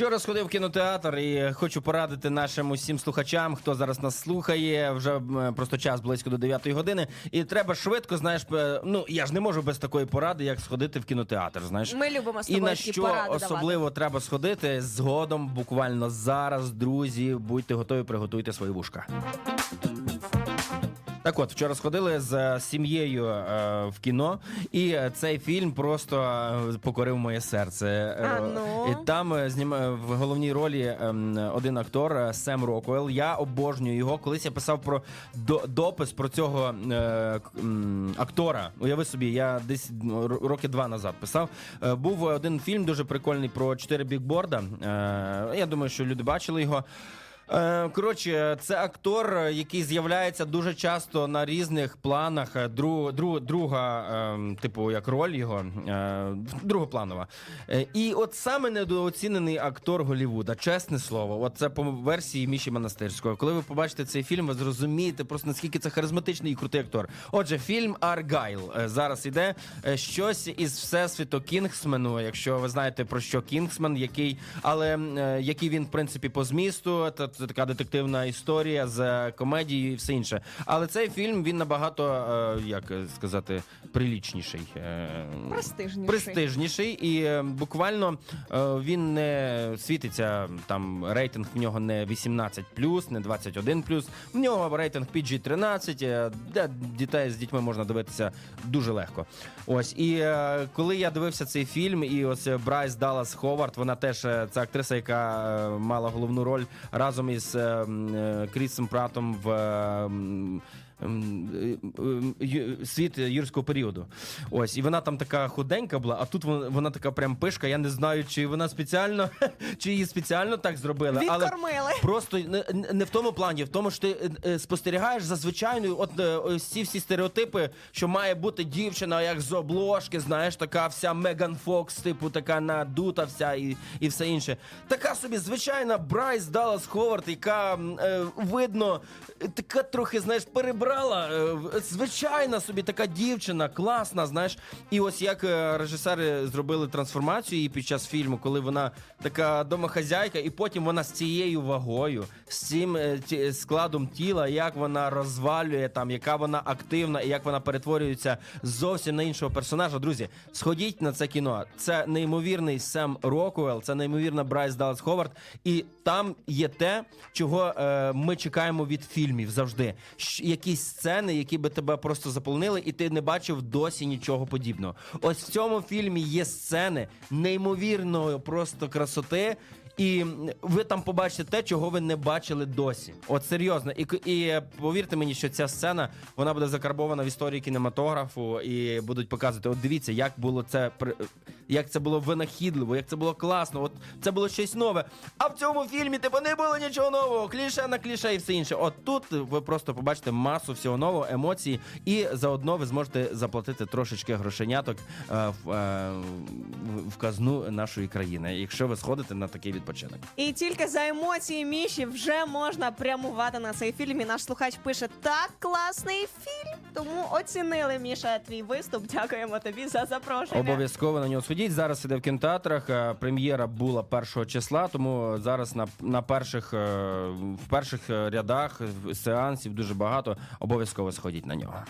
Вчора сходив в кінотеатр і хочу порадити нашим усім слухачам, хто зараз нас слухає. Вже просто час близько до 9 години. І треба швидко, знаєш, ну я ж не можу без такої поради, як сходити в кінотеатр. Знаєш, Ми любимо з і на що поради особливо треба сходити згодом, буквально зараз, друзі. Будьте готові, приготуйте свої вушка. Так от, вчора сходили з е, сім'єю е, в кіно, і е, цей фільм просто е, покорив моє серце. Е, А ну? І там е, в головній ролі ем, один актор е, Сем Роквелл. Я обожнюю його. Колись я писав про до, допис про цього е, актора. Уяви собі, я десь роки два назад писав. Е, був один фільм дуже прикольний про чотири бікборда. Е, я думаю, що люди бачили його. Е, Коротше, це актор, е, який з'являється дуже часто на різних планах. Е, Дру, дру, друга, ем, типу, як роль його, е, другопланова. Е, І от саме недооцінений актор Голлівуда, чесне слово, от це по версії Міші Монастирського. Коли ви побачите цей фільм, ви зрозумієте просто наскільки це харизматичний і крутий актор. Отже, фільм Аргайл е, зараз іде е, щось із всесвіту Кінгсмену, якщо ви знаєте про що Кінгсмен, який, але е, який він в принципі по змісту. Та це така детективна історія з комедією і все інше. Але цей фільм він набагато е, як сказати прилічніший. е, Престижніший. Престижніший, і е, буквально він не світиться. Там рейтинг в нього не 18 не 21 В нього рейтинг PG-13, е, де дітей з дітьми можна дивитися дуже легко. Ось і коли я дивився цей фільм, і ось Брайс Даллас Ховард, вона теж це актриса, яка мала головну роль разом із е, е, Крісом Пратом в. Ем, е, ем, світ юрського періоду. Ось, і вона там така худенька була, а тут вона, вона така прям пишка. Я не знаю, чи вона спеціально, чи її спеціально так зробили. Але Просто не, не в тому плані, в тому, що ти е, е, спостерігаєш за звичайною, от ось ці всі стереотипи, що має бути дівчина, як з обложки, знаєш, така вся Меган Фокс, типу, така надута вся і, і все інше. Така собі звичайна Брайс Даллас Ховард, яка е, видно, така трохи, знаєш, перебрала. Е, звичайна собі така дівчина, класна, знаєш. І ось як е, режисери зробили трансформацію її під час фільму, коли вона така домохазяйка, і потім вона з цією вагою, з цим е, складом тіла, як вона розвалює там, яка вона активна і як вона перетворюється зовсім на іншого персонажа. Друзі, сходіть на це кіно. Це неймовірний Сем Рокуелл, це неймовірна Брайс Даллас Ховард. І там є те, чого ми чекаємо від фільмів завжди. Щ- якісь сцени, які би тебе просто заполонили, і ти не бачив досі нічого подібного. Ось в цьому фільмі є сцени неймовірної просто красоти. І ви там побачите те, чого ви не бачили досі. От серйозно. І, і повірте мені, що ця сцена вона буде закарбована в історії кінематографу, і будуть показувати. От дивіться, як було це як це було винахідливо, як це було класно. От це було щось нове. А в цьому фільмі типу не було нічого нового. Кліше на кліше і все інше. От тут ви просто побачите масу всього нового, емоцій, і заодно ви зможете заплатити трошечки грошеняток е, в, е, в- в казну нашої країни, якщо ви сходите на такий відпочинок. І тільки за емоції Міші вже можна прямувати на цей фільм. І наш слухач пише: так класний фільм. Тому оцінили Міша твій виступ. Дякуємо тобі за запрошення. Обов'язково на нього сходіть. Зараз іде в кінотеатрах. Е, Прем'єра була першого числа, тому зараз на, на перших е, в перших е, рядах сеансів дуже багато. Обов'язково сходіть на нього.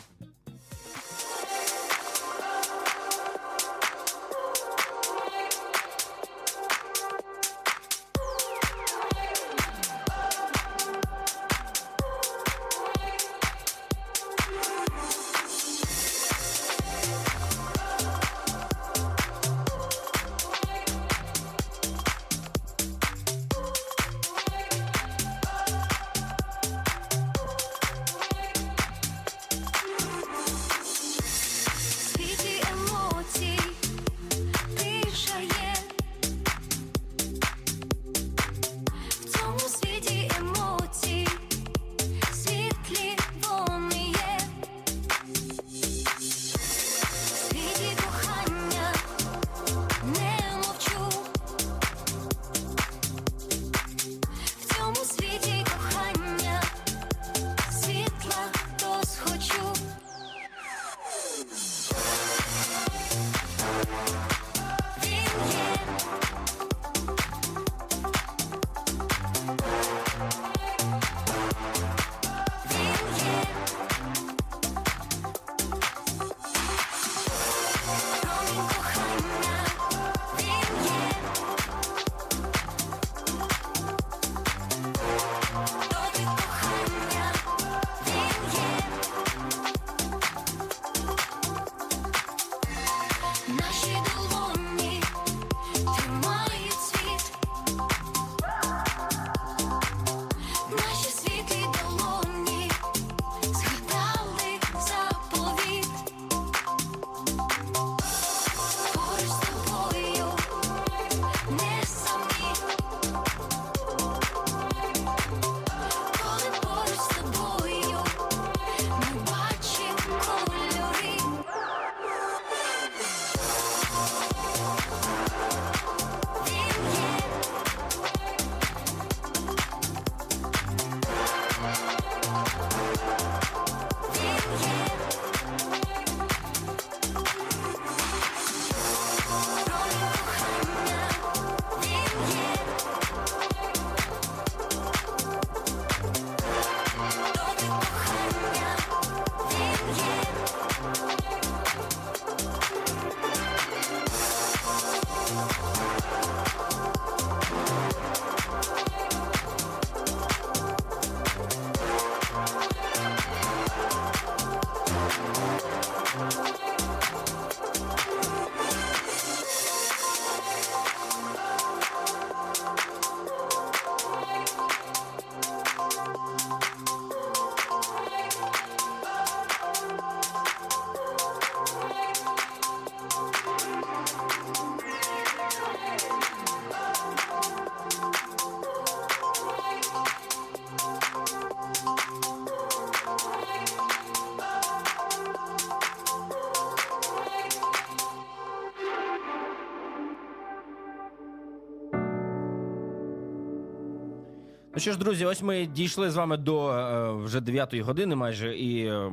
Ну що ж, друзі, ось ми дійшли з вами до е, вже 9 години майже, і е,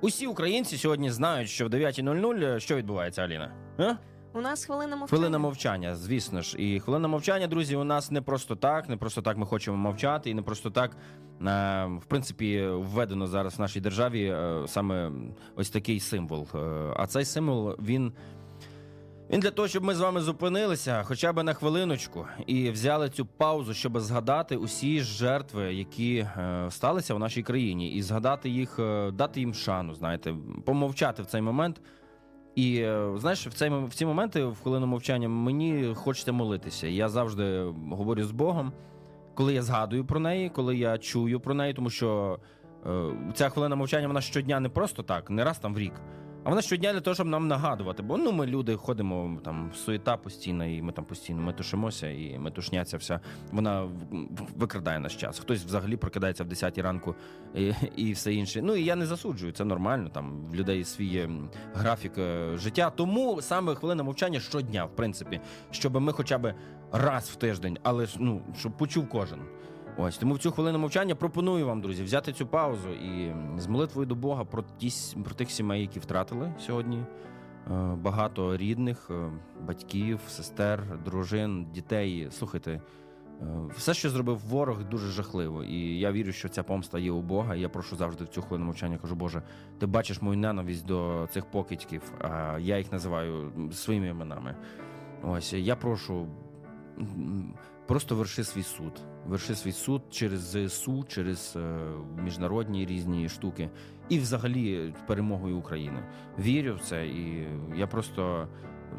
усі українці сьогодні знають, що в 9.00 е, що відбувається, Аліна? А? У нас хвилина мовчання. Хвилина мовчання, звісно ж. І хвилина мовчання, друзі, у нас не просто так, не просто так ми хочемо мовчати, і не просто так, е, в принципі, введено зараз в нашій державі е, саме ось такий символ. Е, А цей символ він. Він для того, щоб ми з вами зупинилися хоча б на хвилиночку і взяли цю паузу, щоб згадати усі жертви, які е, сталися в нашій країні, і згадати їх, е, дати їм шану, знаєте, помовчати в цей момент. І е, знаєш, в цей в ці моменти, в хвилину мовчання, мені хочеться молитися. Я завжди говорю з Богом, коли я згадую про неї, коли я чую про неї, тому що ця хвилина мовчання вона щодня не просто так, не раз там в рік. А вона щодня для того, щоб нам нагадувати. Бо ну ми люди ходимо там суєта постійна, і ми там постійно метушимося, і метушняця вся вона викрадає наш час. Хтось взагалі прокидається в 10 ранку і, і все інше. Ну і я не засуджую, це нормально. Там в людей свій графік е, життя. Тому саме хвилина мовчання щодня, в принципі, щоб ми хоча б раз в тиждень, але ну щоб почув кожен. Ось тому в цю хвилину мовчання пропоную вам, друзі, взяти цю паузу і з молитвою до Бога про ті про тих сімей, які втратили сьогодні. е, Багато рідних, е, батьків, сестер, дружин, дітей. Слухайте, е, все, що зробив ворог, дуже жахливо. І я вірю, що ця помста є у Бога. І я прошу завжди в цю хвилину мовчання. Кажу, Боже, ти бачиш мою ненависть до цих покидьків, а я їх називаю своїми іменами. Ось я прошу. Просто верши свій суд. Верши свій суд через ЗСУ, через е, міжнародні різні штуки, і взагалі перемогою України. Вірю в це, і я просто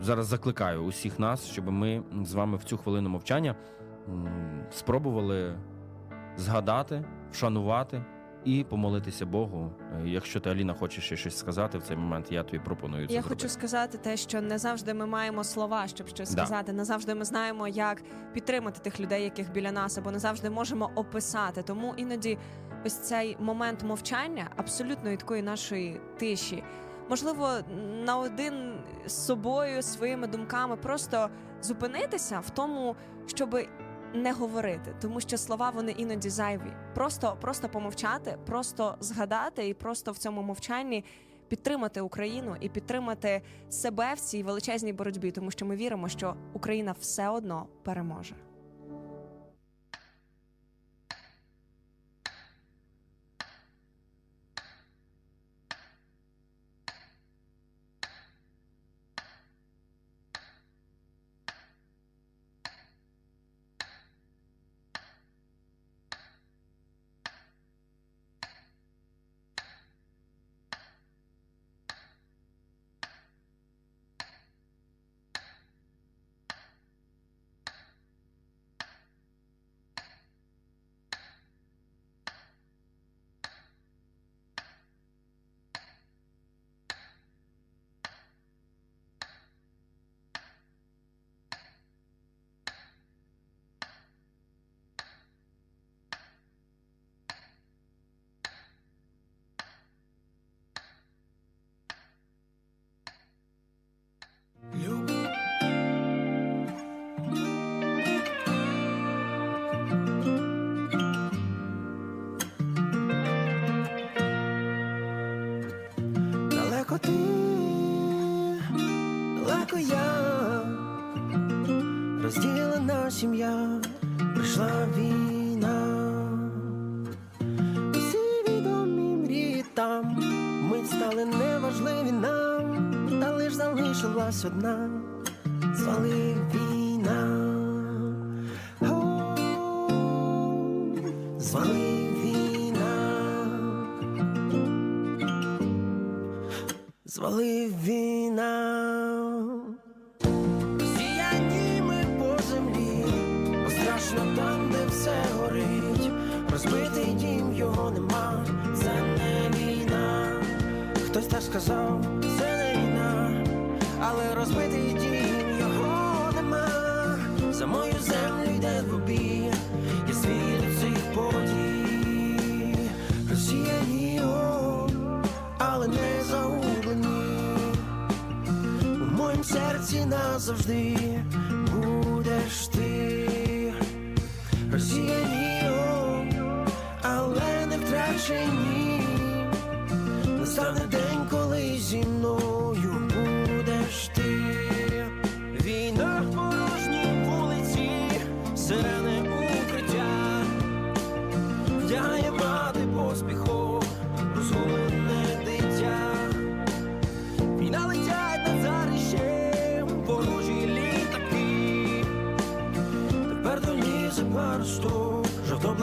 зараз закликаю усіх нас, щоб ми з вами в цю хвилину мовчання спробували згадати, вшанувати і помолитися Богу. Е, Якщо ти Аліна хочеш ще щось сказати в цей момент, я тобі пропоную це Я зробити. хочу сказати те, що не завжди ми маємо слова, щоб щось Да. сказати. Не завжди ми знаємо, як підтримати тих людей, яких біля нас, або не завжди можемо описати. Тому іноді ось цей момент мовчання, абсолютної такої нашої тиші. Можливо, наодин з собою, своїми думками, просто зупинитися в тому, щоб не говорити, тому що слова вони іноді зайві. Просто, просто помовчати, просто згадати і просто в цьому мовчанні підтримати Україну і підтримати себе в цій величезній боротьбі, тому що ми віримо, що Україна все одно переможе.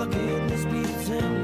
Жовто-блакитний з-під землі.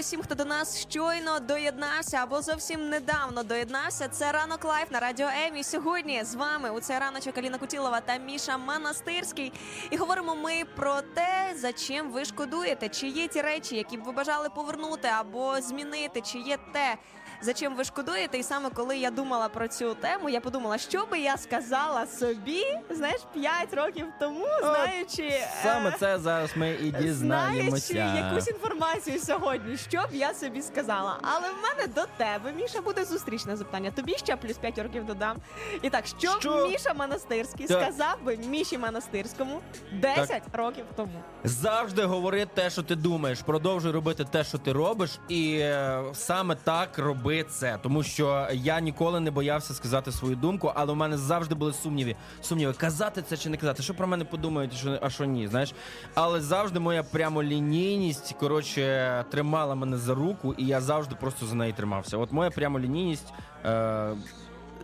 Усім, хто до нас щойно доєднався або зовсім недавно доєднався. Це ранок Live на радіо М. Сьогодні з вами у цей раночок Аліна Кутілова та Міша Монастирський. І говоримо ми про те, за чим ви шкодуєте, чи є ті речі, які б ви бажали повернути або змінити, чи є те. За чим ви шкодуєте, і саме коли я думала про цю тему, я подумала, що би я сказала собі, знаєш, 5 років тому, знаючи е, Саме це зараз ми і дізнаємося. Знаючи якусь інформацію сьогодні, що б я собі сказала. Але в мене до тебе, Міша, буде зустрічне запитання. Тобі ще плюс 5 років додам. І так, що, Що? Міша Монастирський Так. сказав би Міші Монастирському 10 років тому. Завжди говори те, що ти думаєш. Продовжуй робити те, що ти робиш, і е, саме так роби це. Тому що я ніколи не боявся сказати свою думку, але у мене завжди були сумніви. Сумніви, казати це чи не казати, що про мене подумають, що а що ні, знаєш. Але завжди моя прямолінійність, коротше, тримала мене за руку, і я завжди просто за неї тримався. От моя прямолінійність. Е,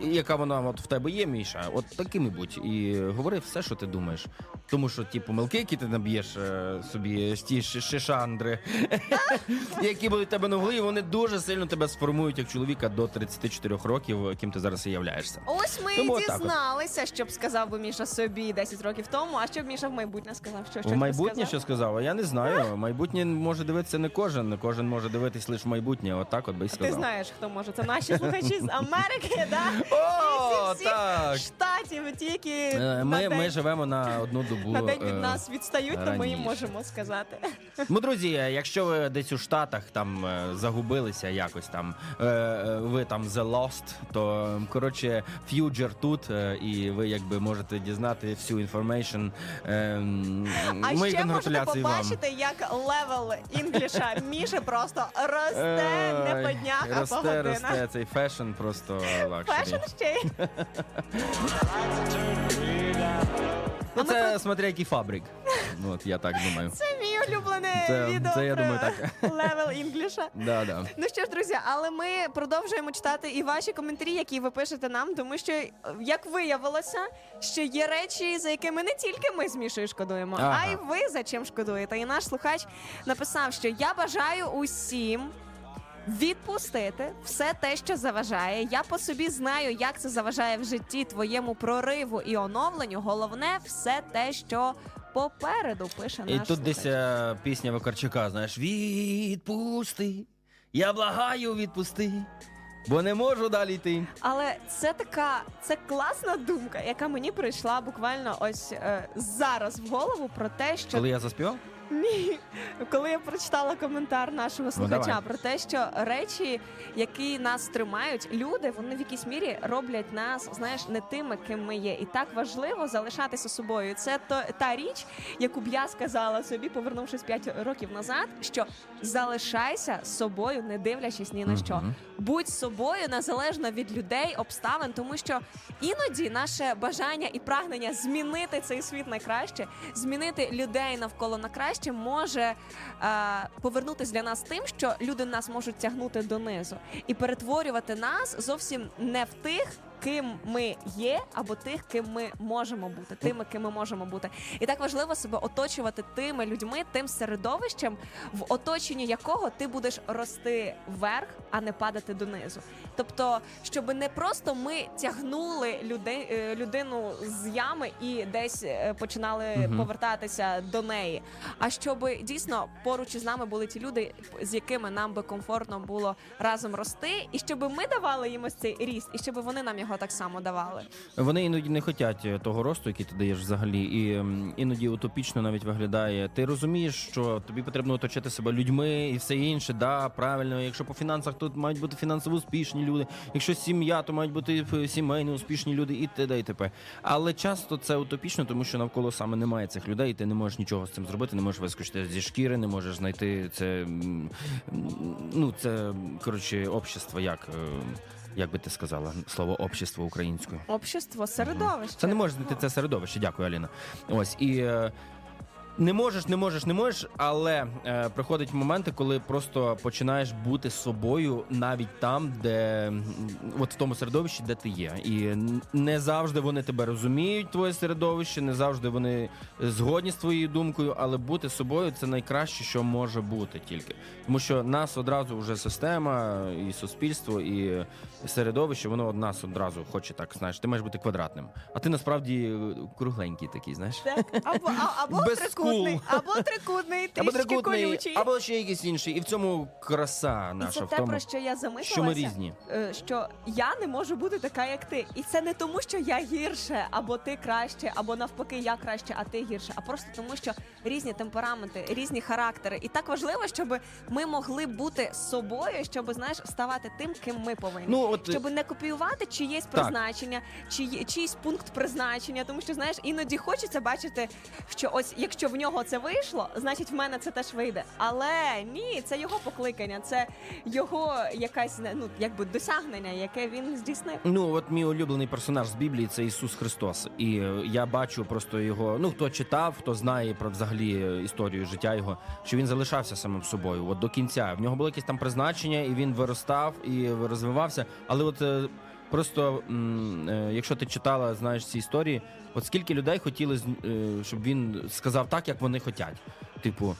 яка вона от в тебе є, Міша, от такими будь. І говори все, що ти думаєш. Тому що ті помилки, які ти наб'єш е, собі, з ті ши- шишандри, які будуть в тебе на голові, вони дуже сильно тебе сформують як чоловіка до 34 років, ким ти зараз і являєшся. Ось ми Тому і отак от. дізналися, що б сказав би Міша собі 10 років тому, а що б Міша в майбутнє сказав? Що, що В майбутнє сказав? що сказав? А Я не знаю. Майбутнє може дивитися не кожен. Кожен може дивитись лише в майбутнє. Отак от би й Ти сказав. знаєш, хто може. Це наші слухачі з Америки, да? О, так. штатів, ті, які Е, на Ми, день- ми живемо на одну добу. на день від е, нас відстають, то ми їм раніше. можемо сказати. Ну, друзі, якщо ви десь у Штатах там е, загубилися якось там, е, е, ви там The Lost, то коротше Future тут, е, і ви якби можете дізнати всю information. Е, А ще можете побачити, як level English а Міші просто росте не по днях, а по росте, годинах. росте цей fashion просто luxury. Fashion ще. Ну, це смотря який fabric. Ну, От я так думаю. Це мій улюблене Це- відео це я про думаю, так. level English а. Да, да. Ну що ж, друзі, але ми продовжуємо читати і ваші коментарі, які ви пишете нам, тому що як виявилося, що є речі, за якими не тільки ми з Мішою шкодуємо, Ага. а й ви за чим шкодуєте. І наш слухач написав, що я бажаю усім. Відпустити все те, що заважає. Я по собі знаю, як це заважає в житті твоєму прориву і оновленню. Головне, все те, що попереду пише І наш тут десь е, пісня Вакарчука, знаєш, відпусти, я благаю, відпусти, бо не можу далі йти. Але це така, це класна думка, яка мені прийшла буквально ось е, зараз в голову про те, що Коли я заспівав? Ні, коли я прочитала коментар нашого слухача Ну, давай. про те, що речі, які нас тримають, люди, вони в якійсь мірі роблять нас, знаєш, не тими, ким ми є. І так важливо залишатися собою. Це то та річ, яку б я сказала собі, повернувшись 5 років назад, що залишайся собою, не дивлячись ні на що. Будь собою незалежно від людей, обставин, тому що іноді наше бажання і прагнення змінити цей світ на краще, змінити людей навколо на краще може е, повернутися для нас тим, що люди нас можуть тягнути донизу і перетворювати нас зовсім не в тих. Ким ми є, або тих, ким ми можемо бути, тими, ким ми можемо бути, і так важливо себе оточувати тими людьми, тим середовищем, в оточенні якого ти будеш рости вверх, а не падати донизу. Тобто, щоб не просто ми тягнули люди, е, людину з ями і десь е, починали Мгм. повертатися до неї. А щоб дійсно поруч із нами були ті люди, з якими нам би комфортно було разом рости, і щоб ми давали їм ось цей ріст, і щоб вони нам його так само давали. Вони іноді не хочуть того росту, який ти даєш взагалі, і іноді утопічно навіть виглядає. Ти розумієш, що тобі потрібно оточити себе людьми і все інше. Да, правильно. Якщо по фінансах, тут мають бути фінансово успішні люди. Якщо сім'я, то мають бути е, сімейно успішні люди і т.д. і т.п. Але часто це утопічно, тому що навколо саме немає цих людей, і ти не можеш нічого з цим зробити, не можеш вискочити зі шкіри, не можеш знайти це. Ну, це коротше общество, як. Е, Як би ти сказала слово общество українською? Общество, середовище. Це не може знайти це середовище. Дякую, Аліна. Ось і. Не можеш, не можеш, не можеш, але е, приходять моменти, коли просто починаєш бути собою навіть там, де от в тому середовищі, де ти є. І не завжди вони тебе розуміють, твоє середовище, не завжди вони згодні з твоєю думкою, але бути собою це найкраще, що може бути тільки. Тому що нас одразу вже система, і суспільство, і середовище, воно од нас одразу хоче так, знаєш, ти маєш бути квадратним. А ти насправді е, кругленький такий, знаєш. Так, або, або Без трикутний, або трикутний, Або трикутний, колючий. або ще якийсь інший. І в цьому краса І наша це в те, тому, про що я замислилася. що ми різні. е, Що я не можу бути така, як ти. І це не тому, що я гірше, або ти краще, або навпаки, я краще, а ти гірше. А просто тому, що різні темпераменти, різні характери. І так важливо, щоб ми могли бути собою, щоб знаєш, ставати тим, ким ми повинні. Ну, от, щоб не копіювати чиєсь призначення, чиї, чийсь пункт призначення. Тому що знаєш, іноді хочеться бачити, що ось якщо в нього це вийшло, значить в мене це теж вийде. Але ні, це його покликання, це його якась ну якби досягнення, яке він здійснив. Ну, от мій улюблений персонаж з Біблії це Ісус Христос. І е, я бачу просто його. Ну, хто читав, хто знає про взагалі історію життя його, що він залишався самим собою. От до кінця. В нього було якесь там призначення, і він виростав і розвивався. Але от е, просто, е, якщо ти читала, знаєш ці історії, от скільки людей хотіли, е, щоб він сказав так, як вони хочуть. Типу,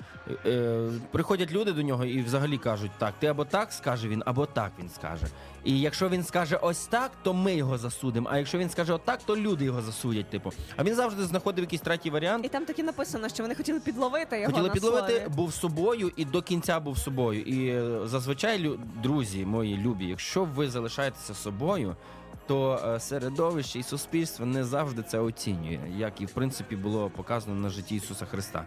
е, приходять люди до нього і взагалі кажуть, так, ти або так скаже він, або так він скаже. І якщо він скаже ось так, то ми його засудимо. А якщо він скаже отак, то люди його засудять. Типу, а він завжди знаходив якийсь третій варіант. І там таки написано, що вони хотіли підловити його. Хотіли на підловити, слові. був собою і до кінця був собою. І е, зазвичай, друзі мої любі, якщо ви залишаєтеся собою, то е, середовище і суспільство не завжди це оцінює, як і в принципі було показано на житті Ісуса Христа.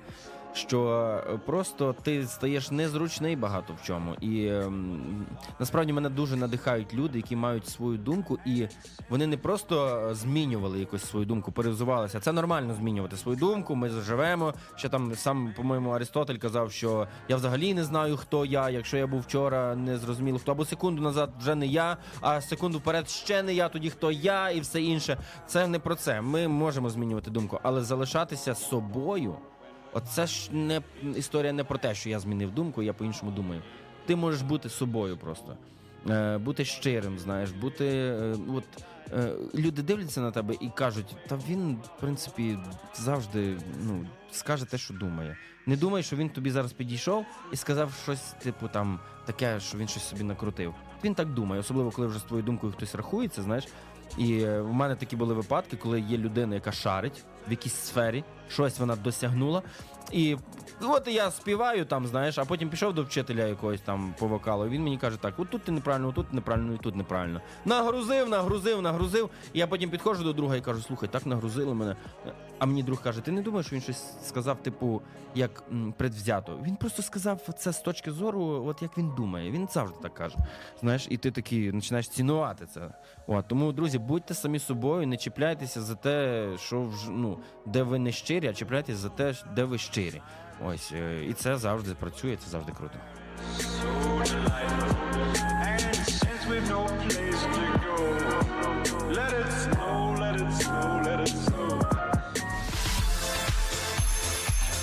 Що е, просто ти стаєш незручний багато в чому, і ем, насправді мене дуже надихають люди, які мають свою думку, і вони не просто е, змінювали якось свою думку, перезувалися. Це нормально змінювати свою думку. Ми заживемо. Ще там сам, по-моєму, Аристотель казав, що я взагалі не знаю, хто я. Якщо я був вчора, не зрозуміло хто або секунду назад вже не я, а секунду вперед ще не я, тоді хто я, і все інше. Це не про це. Ми можемо змінювати думку, але залишатися собою. Оце ж не історія не про те, що я змінив думку, я по-іншому думаю. Ти можеш бути собою просто. Е, бути щирим, знаєш, бути. Е, от, е, люди дивляться на тебе і кажуть, та він, в принципі, завжди ну, скаже те, що думає. Не думай, що він тобі зараз підійшов і сказав щось, типу, там, таке, що він щось собі накрутив. Він так думає, особливо коли вже з твоєю думкою хтось рахується, знаєш. І в мене такі були випадки, коли є людина, яка шарить в якійсь сфері, щось вона досягнула. І от я співаю там, знаєш, а потім пішов до вчителя якогось там по вокалу. Він мені каже: так, от тут ти неправильно, тут неправильно, і тут неправильно. Нагрузив, нагрузив, нагрузив. І я потім підходжу до друга і кажу: слухай, так нагрузили мене. А мені друг каже: ти не думаєш, що він щось сказав, типу, як м, предвзято? Він просто сказав це з точки зору, от як він думає. Він завжди так каже. Знаєш, і ти такий починаєш цінувати це. От, тому, друзі, будьте самі собою, не чіпляйтеся за те, що ну, де ви не щирі, а чіпляйтеся за те, де ви щирі. Ось, е, і це завжди працює, це завжди круто.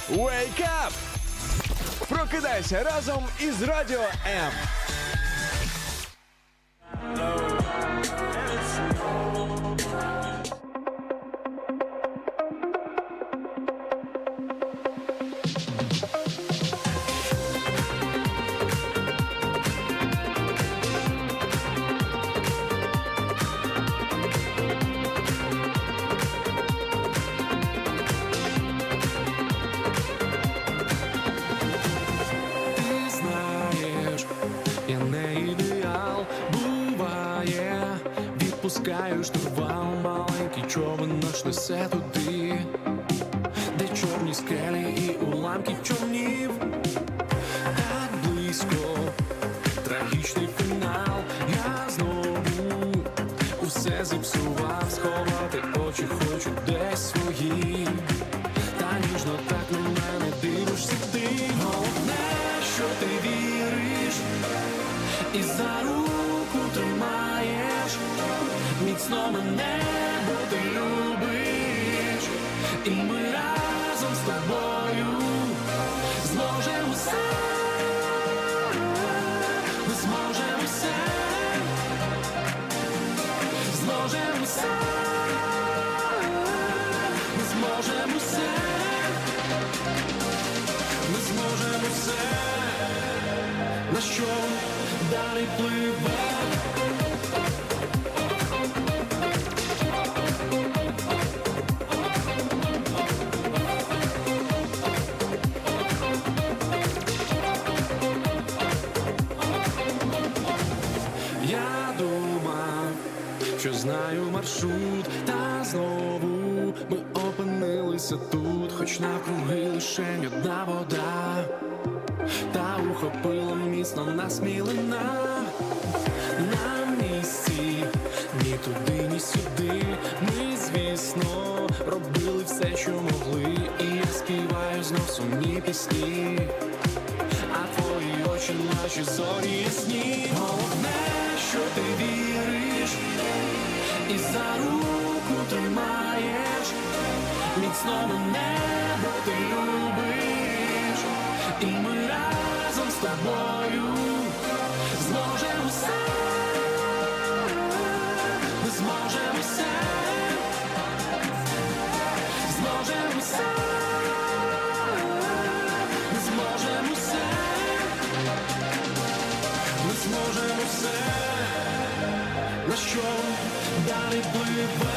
Wake up! Прокидайся разом із радіо М. відпускаю штурвал, маленький човен наш несе туди, де чорні скелі і уламки знаю маршрут, та знову ми опинилися тут, хоч навкруги лише одна вода, та ухопила міцно нас мілина на місці, ні туди, ні сюди. Ми, звісно, робили все, що могли, і я співаю знов сумні пісні. А твої очі наші зорі ясні Головне, що ти віриш І за руку тримаєш. Міцно мене, бо ти любиш. І ми разом з тобою Зможемо все далі пливе. Радіо.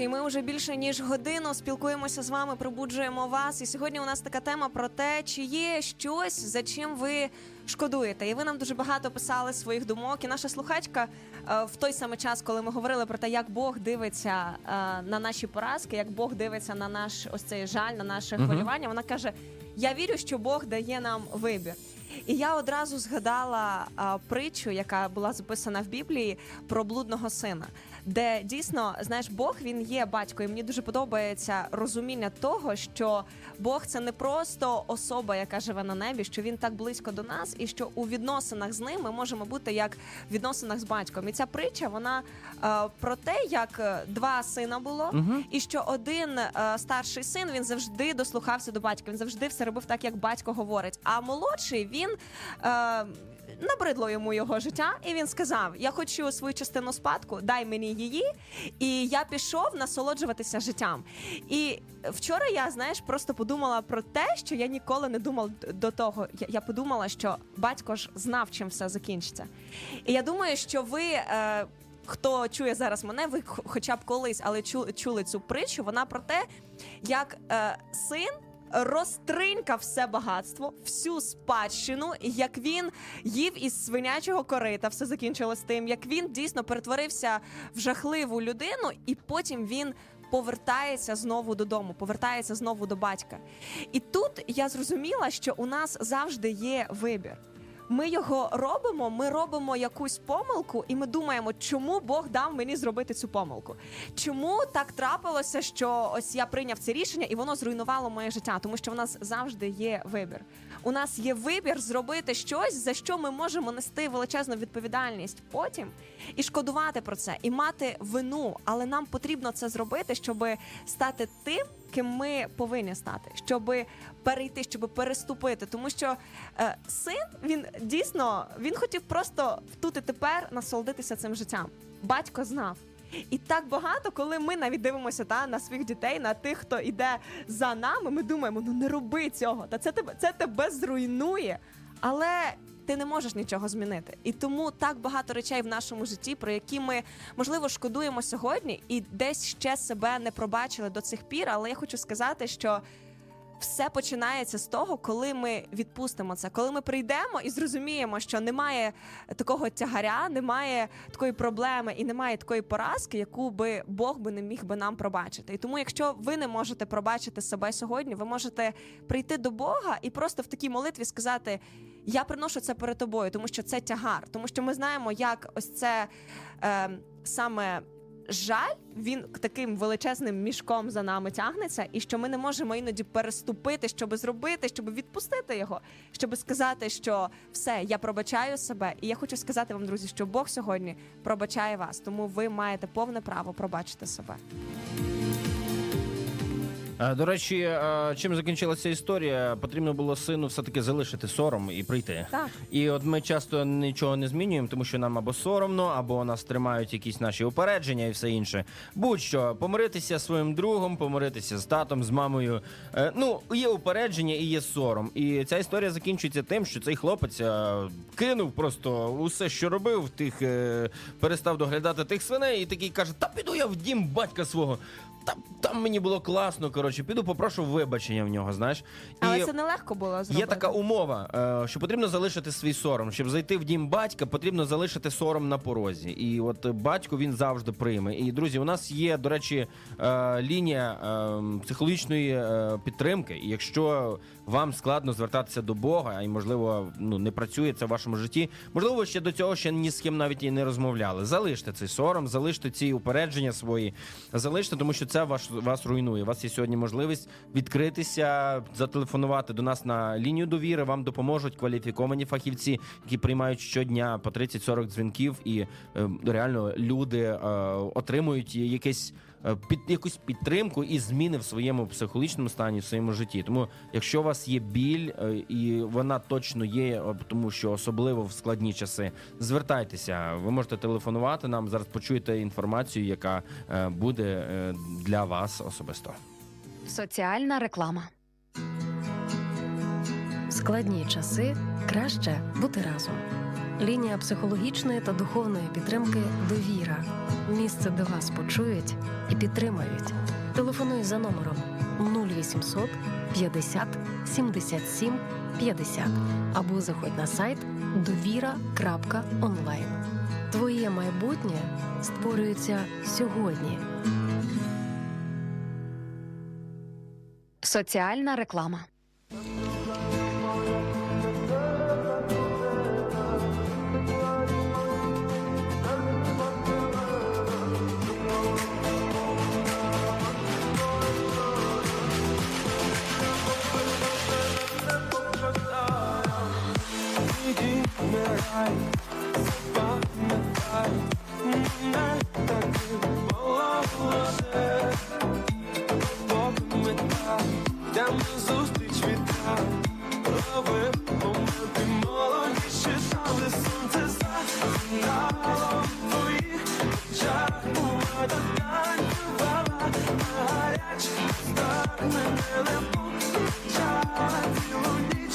Друзі, ми вже більше ніж годину спілкуємося з вами, пробуджуємо вас. І сьогодні у нас така тема про те, чи є щось, за чим ви шкодуєте. І ви нам дуже багато писали своїх думок. І наша слухачка е, в той самий час, коли ми говорили про те, як Бог дивиться е, на наші поразки, як Бог дивиться на наш ось цей жаль, на наше хвилювання, вона каже: Я вірю, що Бог дає нам вибір. І я одразу згадала а, притчу, яка була записана в Біблії про блудного сина, де дійсно знаєш, Бог він є батько, і мені дуже подобається розуміння того, що Бог це не просто особа, яка живе на небі, що він так близько до нас, і що у відносинах з ним ми можемо бути як в відносинах з батьком. І ця притча вона е, про те, як е, два сина було, Мгм. і що один е, старший син він завжди дослухався до батька. Він завжди все робив так, як батько говорить. А молодший він. Е, Набридло йому його життя, і він сказав: Я хочу свою частину спадку, дай мені її. І я пішов насолоджуватися життям. І вчора я, знаєш, просто подумала про те, що я ніколи не думала до того. Я, подумала, що батько ж знав, чим все закінчиться. І я думаю, що ви. Е, хто чує зараз мене, ви хоча б колись, але чули цю притчу. Вона про те, як е, син. Розтринькав все багатство, всю спадщину, як він їв із свинячого корита, все закінчилось тим, як він дійсно перетворився в жахливу людину, і потім він повертається знову додому, повертається знову до батька. І тут я зрозуміла, що у нас завжди є вибір. Ми його робимо, ми робимо якусь помилку, і ми думаємо, чому Бог дав мені зробити цю помилку? Чому так трапилося, що ось я прийняв це рішення і воно зруйнувало моє життя? Тому що в нас завжди є вибір. У нас є вибір зробити щось, за що ми можемо нести величезну відповідальність потім і шкодувати про це, і мати вину. Але нам потрібно це зробити, щоб стати тим, ким ми повинні стати, щоб перейти, щоб переступити. Тому що е, син він дійсно він хотів просто тут і тепер насолодитися цим життям. Батько знав. І так багато, коли ми навіть дивимося та на своїх дітей, на тих, хто йде за нами, ми думаємо, ну не роби цього, та це тебе це тебе зруйнує. Але ти не можеш нічого змінити. І тому так багато речей в нашому житті, про які ми можливо шкодуємо сьогодні, і десь ще себе не пробачили до цих пір. Але я хочу сказати, що все починається з того, коли ми відпустимо це, коли ми прийдемо і зрозуміємо, що немає такого тягаря, немає такої проблеми і немає такої поразки, яку би Бог би не міг би нам пробачити. І тому, якщо ви не можете пробачити себе сьогодні, ви можете прийти до Бога і просто в такій молитві сказати: Я приношу це перед тобою, тому що це тягар, тому що ми знаємо, як ось це е, саме жаль, він таким величезним мішком за нами тягнеться, і що ми не можемо іноді переступити, щоб зробити, щоб відпустити його, щоб сказати, що все, я пробачаю себе. І я хочу сказати вам, друзі, що Бог сьогодні пробачає вас, тому ви маєте повне право пробачити себе. Е, До речі, е, чим закінчилася історія? Потрібно було сину все-таки залишити сором і прийти. Так. І от ми часто нічого не змінюємо, тому що нам або соромно, або нас тримають якісь наші упередження і все інше. Будь-що, помиритися зі своїм другом, помиритися з татом, з мамою. Е, Ну, є упередження і є сором. І ця історія закінчується тим, що цей хлопець кинув просто усе, що робив, тих перестав доглядати тих свиней, і такий каже: Та піду я в дім батька свого. Там, там мені було класно. Коротше, піду попрошу вибачення в нього. Знаєш, Але це нелегко було зробити. Є така умова, е, що потрібно залишити свій сором. Щоб зайти в дім батька, потрібно залишити сором на порозі. І от батько він завжди прийме. І друзі, у нас є, до речі, е, лінія е, психологічної підтримки. І якщо вам складно звертатися до Бога, і можливо ну не працює це в вашому житті, можливо, ще до цього ще ні з ким навіть і не розмовляли. Залиште цей сором, залиште ці упередження свої, залиште, тому що це ваш вас руйнує. У вас є сьогодні можливість відкритися, зателефонувати до нас на лінію довіри. Вам допоможуть кваліфіковані фахівці, які приймають щодня по 30-40 дзвінків, і е, реально люди е, отримують якесь. Е, Під якусь підтримку і зміни в своєму психологічному стані, в своєму житті. Тому, якщо у вас є біль, е, і вона точно є, е, тому що особливо в складні часи, звертайтеся. Ви можете телефонувати нам. Зараз почуєте інформацію, яка буде для вас особисто. Соціальна реклама. В складні часи краще бути разом. Лінія психологічної та духовної підтримки Довіра. Місце, де вас почують і підтримають. Телефонуй за номером 0800 50 77 50 або заходь на сайт довіра.онлайн. Твоє майбутнє створюється сьогодні. Соціальна реклама. Іди, вмирай, запам'ятай, мене таким було все. Попам'ятай, де ми зустріч вітав, лови моменти молодіші, там, де сонце засинало в твоїх очах, була танцювала на гарячих стах, мене не помічала цілу ніч,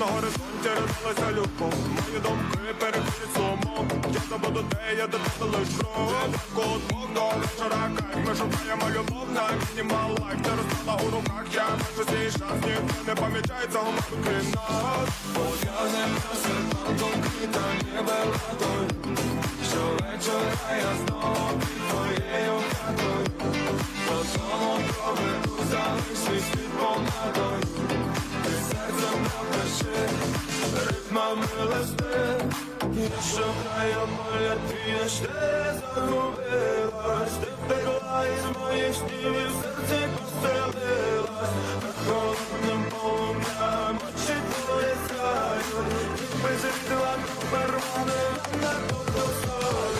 дай, дай. терзалася любов. Мої думки переходять сломо Я забуду де я до тебе лиш кров Бог до вечора кайф Ми шукаємо любов на мінімал лайф. Ти розстала у руках, я бачу свій шанс. Ніхто не помічає цього музики нас Потягнем на серпантом квіта ніби водою Щовечора я знову під твоєю хатою. Додому проведу, залиш свій світ помадою Напиши, ритмами листи шукаю твій, аж ти загубилась Ти втекла із моїх снів і в серці поселилась Під холодним полум'ям очі твої сяють Якби зрідила тепер вони мене Я шукаю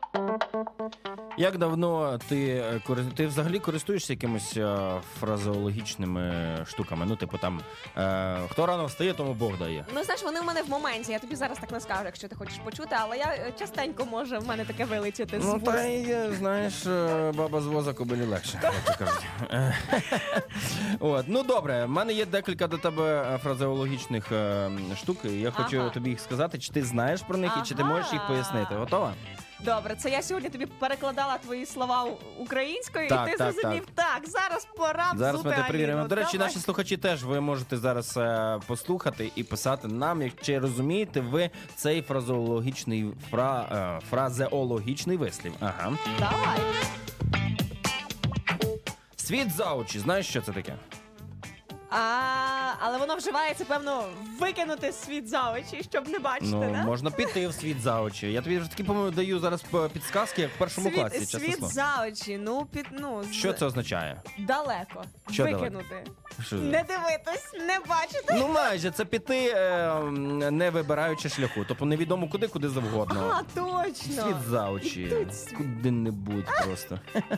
Як давно ти, е, ти взагалі користуєшся якимись е, фразеологічними штуками? Ну, типу там е, хто рано встає, тому Бог дає. Ну знаєш, вони в мене в моменті. Я тобі зараз так не скажу, якщо ти хочеш почути, але я е, частенько може в мене таке вилетіти з Ну, та й знаєш, баба з воза кобилі легше, як то кажуть. От, ну добре, в мене є декілька до тебе фразеологічних е, штук. Я хочу тобі їх сказати, чи ти знаєш про них і чи ти можеш їх пояснити. Готова? Добре, це я сьогодні тобі перекладала твої слова українською, Так, і ти так, зрозумів, так. зараз пора Зараз ми взути перевіримо. Аліну. До речі, Давай. наші слухачі теж ви можете зараз е, послухати і писати нам, як- чи розумієте ви цей фразеологічний фра, е, фразеологічний вислів. Ага. Давай. Світ за очі. Знаєш, що це таке? А, але воно вживається, певно, викинути світ за очі, щоб не бачити, Ну, да? можна піти в світ за очі. Я тобі вже такі по-моєму, даю зараз е, підсказки, як в першому світ, класі. Чесно світ слово. за очі, ну під ну з- Що це означає? далеко. Що викинути. Що? Не дивитись, не бачити. Ну, майже це піти, е, м, не вибираючи шляху. Тобто невідомо куди, куди завгодно. А, точно. Світ за очі. Куди-небудь просто.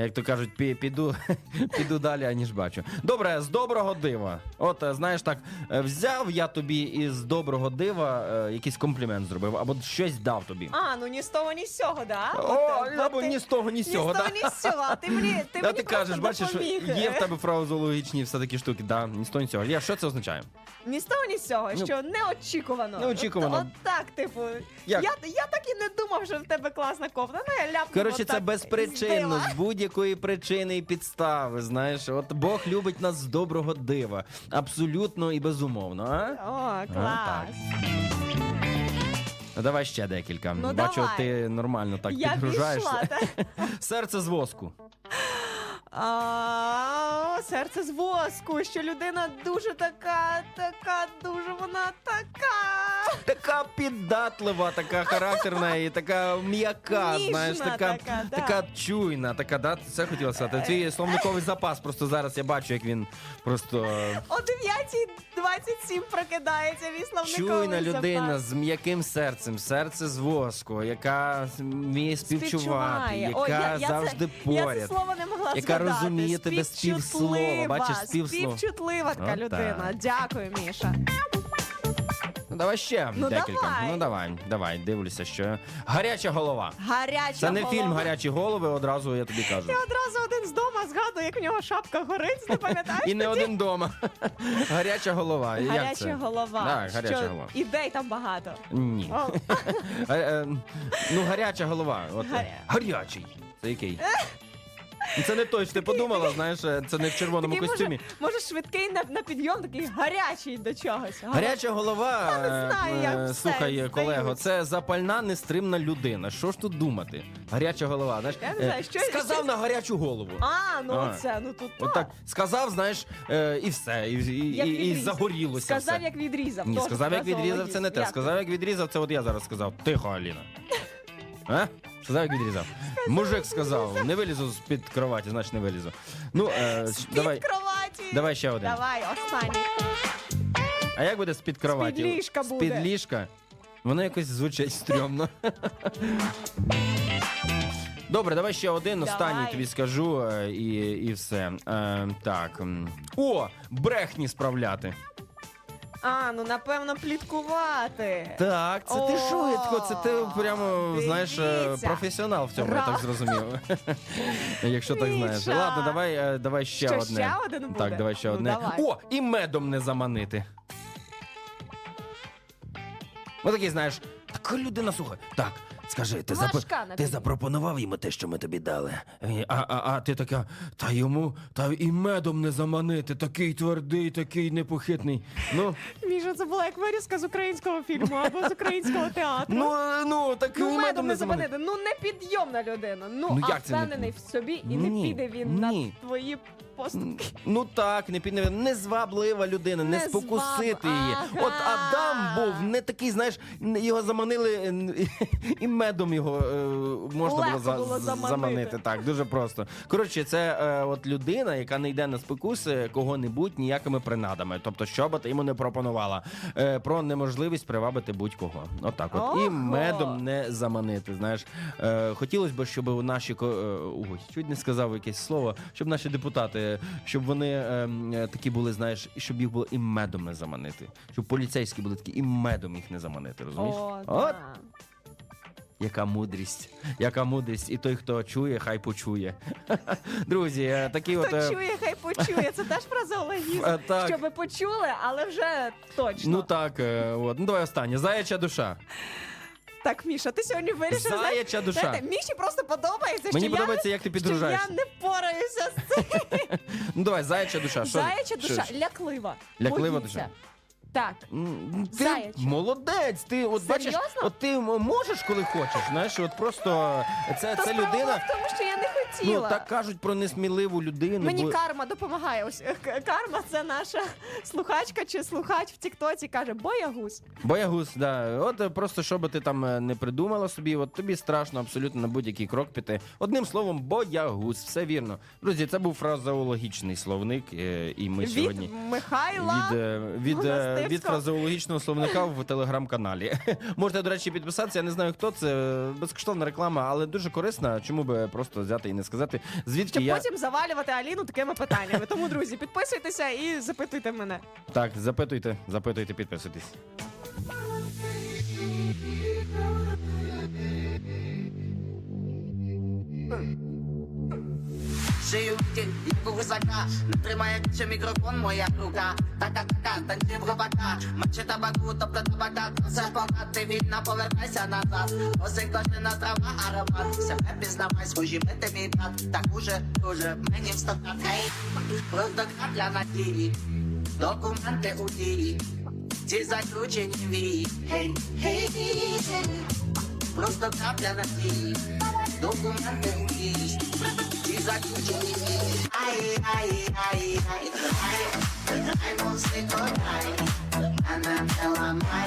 Як то кажуть, пі- піду, піду далі, аніж бачу. Добре, з доброго дива. От е, знаєш так, е, взяв я тобі із доброго дива е, якийсь комплімент зробив, або щось дав тобі. А, ну ні з того, ні з цього, да? О, От, от або ти- ні з того, ні з цього. Ні з того, да. ні з цього. А ти мені, ти Да, мені ти кажеш, просто бачиш, допоміг. є в тебе фразеологічні все такі штуки, да, ні з того, ні з цього. Я, що це означає? Ні з того, ні з цього, Ну, що неочікувано. неочікувано. От, от так, типу. Як? Я, я так і не думав, що в тебе класна кофта. Ну, я ляпнула Коротше, це безпричинно, з будь-якої причини і підстави. Знаєш, от Бог любить нас з доброго дива. Абсолютно і безумовно, а? О, клас. Ну, давай ще декілька. Ну, Бачу, давай. ти нормально так Я підгружаєшся. пішла, так. Серце з воску. А, серце з воску, що людина дуже така, така, дуже вона така. Така піддатлива, така характерна і така м'яка, Ніжна знаєш, така, така, да. така чуйна, така, да, це хотіла сказати. Твій словниковий запас, просто зараз я бачу, як він просто О 9.27 прокидається мій словниковий чуйна людина з м'яким серцем, серце з воску, яка вміє співчувати, Співчуває. яка О, я, я завжди це, Я поряд. це слово не могла яка розуміє тебе співслова. Бачиш, співслова. Співчутлива така От людина. так. Дякую, Міша. Ну давай ще Ну, декілька. давай. Ну давай, давай, дивлюся, що гаряча голова. Гаряча Це не голова. фільм гарячі голови, одразу я тобі кажу. Я одразу один з дома згадую, як в нього шапка горить, не пам'ятаєш? І не один дома. Гаряча голова. Як Гаряча це? голова. Так, гаряча що голова. Ідей там багато. Ні. О, Е, е, Ну, гаряча голова. От, Гаря- Гарячий. Це який? Ну, Це не той, що ти подумала, знаєш, е, це не в червоному Такий, костюмі. Може, може швидкий на, на підйом, такий гарячий до чогось. Гаряча голова, Я не знаю, як е, все, слухай, колего, це запальна, нестримна людина. Що ж тут думати? Гаряча голова, знаєш, Я не е, знаю, що- сказав що- на гарячу голову. А, ну А. це, ну тут От так сказав, знаєш, е, і все, і, і, Як і, і відрізав. загорілося. Сказав, все. як відрізав. Ні, сказав, як відрізав, це не те. Сказав, як відрізав, це от я зараз сказав. Тихо, Аліна. А? Сказав, як відрізав. Мужик сказав, не вилізу з-під кроваті, значить не вилізу. Ну, е, давай, Під кроваті. давай ще один. Давай, останній. А як буде з-під кроваті? З-під ліжка буде. З-під ліжка? Воно якось звучить стрьомно. Добре, давай ще один, останній тобі скажу е, і, і все. Е, так. м. О, брехні справляти. А, ну напевно, пліткувати. Так, це ти О, швидко, це ти прямо знаєш е, дивіться. професіонал в цьому, я так зрозумів. Якщо так знаєш. Міша. Ладно, давай, е, давай ще Що, одне. ще один буде? Так, давай ще Ну, одне. давай. О, і медом не заманити. Ну такий, знаєш, така людина слухай. Так, скажи, ти, Важка на ти тобі. запропонував йому те, що ми тобі дали. Е, А, а, а ти така, та йому, та і медом не заманити, такий твердий, такий непохитний. Ну, Міша, це була як вирізка з українського фільму або з українського театру. ну, е, ну, так і Ну, медом медом не заманити. заманити. Ну, не підйомна людина. Ну, Ну, а як це не впевнений в собі і не Ні, піде він ні. на твої поступки. Ну так, не під незваблива людина, не Не спокусити зваб- її. Ага. От Адам був не такий, знаєш, його заманили і медом його е, можна Легко було, за- було заманити. заманити. Так, дуже просто. Коротше, це е, от людина, яка не йде на спокуси кого-небудь ніякими принадами. Тобто, що би ти йому не пропонувала. Е, про неможливість привабити будь-кого. Отак, от. І медом не заманити. Знаєш, е, хотілося б, щоб наші е, ой, чуть не сказав якесь слово, щоб наші депутати, щоб вони е, е, такі були, знаєш, щоб їх було і медом не заманити. Щоб поліцейські були такі, і медом їх не заманити. Розумієш? О, От да. яка мудрість, яка мудрість, і той, хто чує, хай почує. Друзі, е, такі от. Хто е, чує, хай почує. Це теж фразеологізм. Так. Щоб ви почули, але вже точно. Ну так, от. Ну давай останнє. Заяча душа. Так, Міша, ти сьогодні вирішив. Заяча душа. знаєте, Міші просто подобається, Мені що подобається, я, як ти що я не пораюся з цим. Ну давай, заяча душа. Що, Заяча що- душа, що? Ляклива боїться. душа. Так. Ти Заяча. молодець. Ти от бачиш, Серйозно? от ти можеш, коли хочеш. Знаєш, от просто це, Та це справа людина. в тому, що я не хотіла. Ну так кажуть про несміливу людину. Мені бо... карма допомагає. Ось е, к- карма це наша слухачка чи слухач в Тіктоці каже боягуз. Боягуз, да. От е, просто що би ти там е, не придумала собі, от тобі страшно абсолютно на будь-який крок піти. Одним словом, боягуз, все вірно. Друзі, це був фразеологічний словник, е, і ми від сьогодні. Михайла. Від, е, від, е. Від фразеологічного словника в телеграм-каналі. Можете, до речі, підписатися. Я не знаю, хто це. Безкоштовна реклама, але дуже корисна. Чому би просто взяти і не сказати, звідки Щоб я потім завалювати Аліну такими питаннями. Тому, друзі, підписуйтеся і запитуйте мене. так запитуйте, запитуйте, підписуйтесь. Шию втік, як у гусака Не тримає чи мікрофон, моя рука. Така така, танці в рубака Маче табаку, тобто табака. Все пока ти вільна, повертайся назад. Оси кожнина трава, аромат. Себе пізнавай, схожі бити мій брат. Так уже, уже, мені встати Гей, просто крапля на тілі Документи у дії. Ці заключені вії. Гей, гей, гей Просто крапля на тілі Документи у дії like you do. I, I, I, I, I, I'm on sick or die. And I'm hell on my,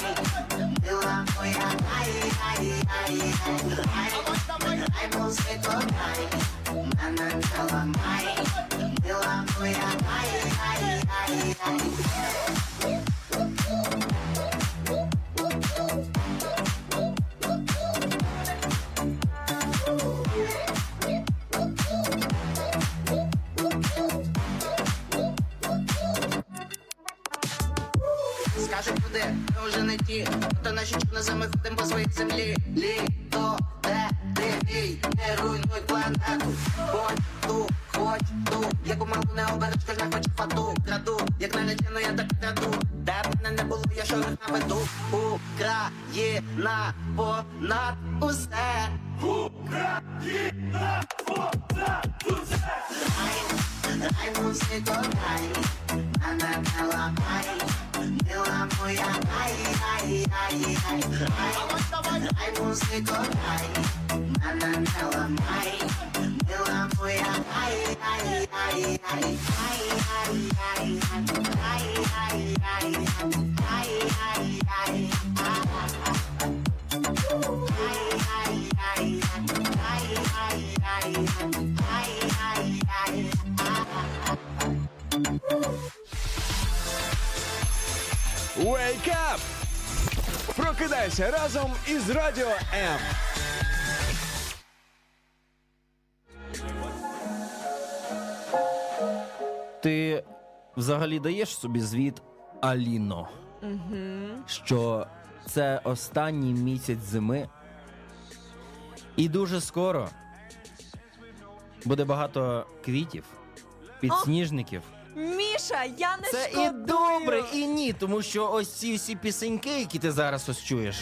hell on my, I, I, I, I, I'm on sick or die. And I'm hell on my, hell on my, I, I, I, I. ходим по своїй землі. Даєш собі звіт Аліно, що це останній місяць зими, і дуже скоро буде багато квітів, підсніжників. Міша, я не Це шкодую. і добре, і ні, тому що ось ці всі пісеньки, які ти зараз ось чуєш.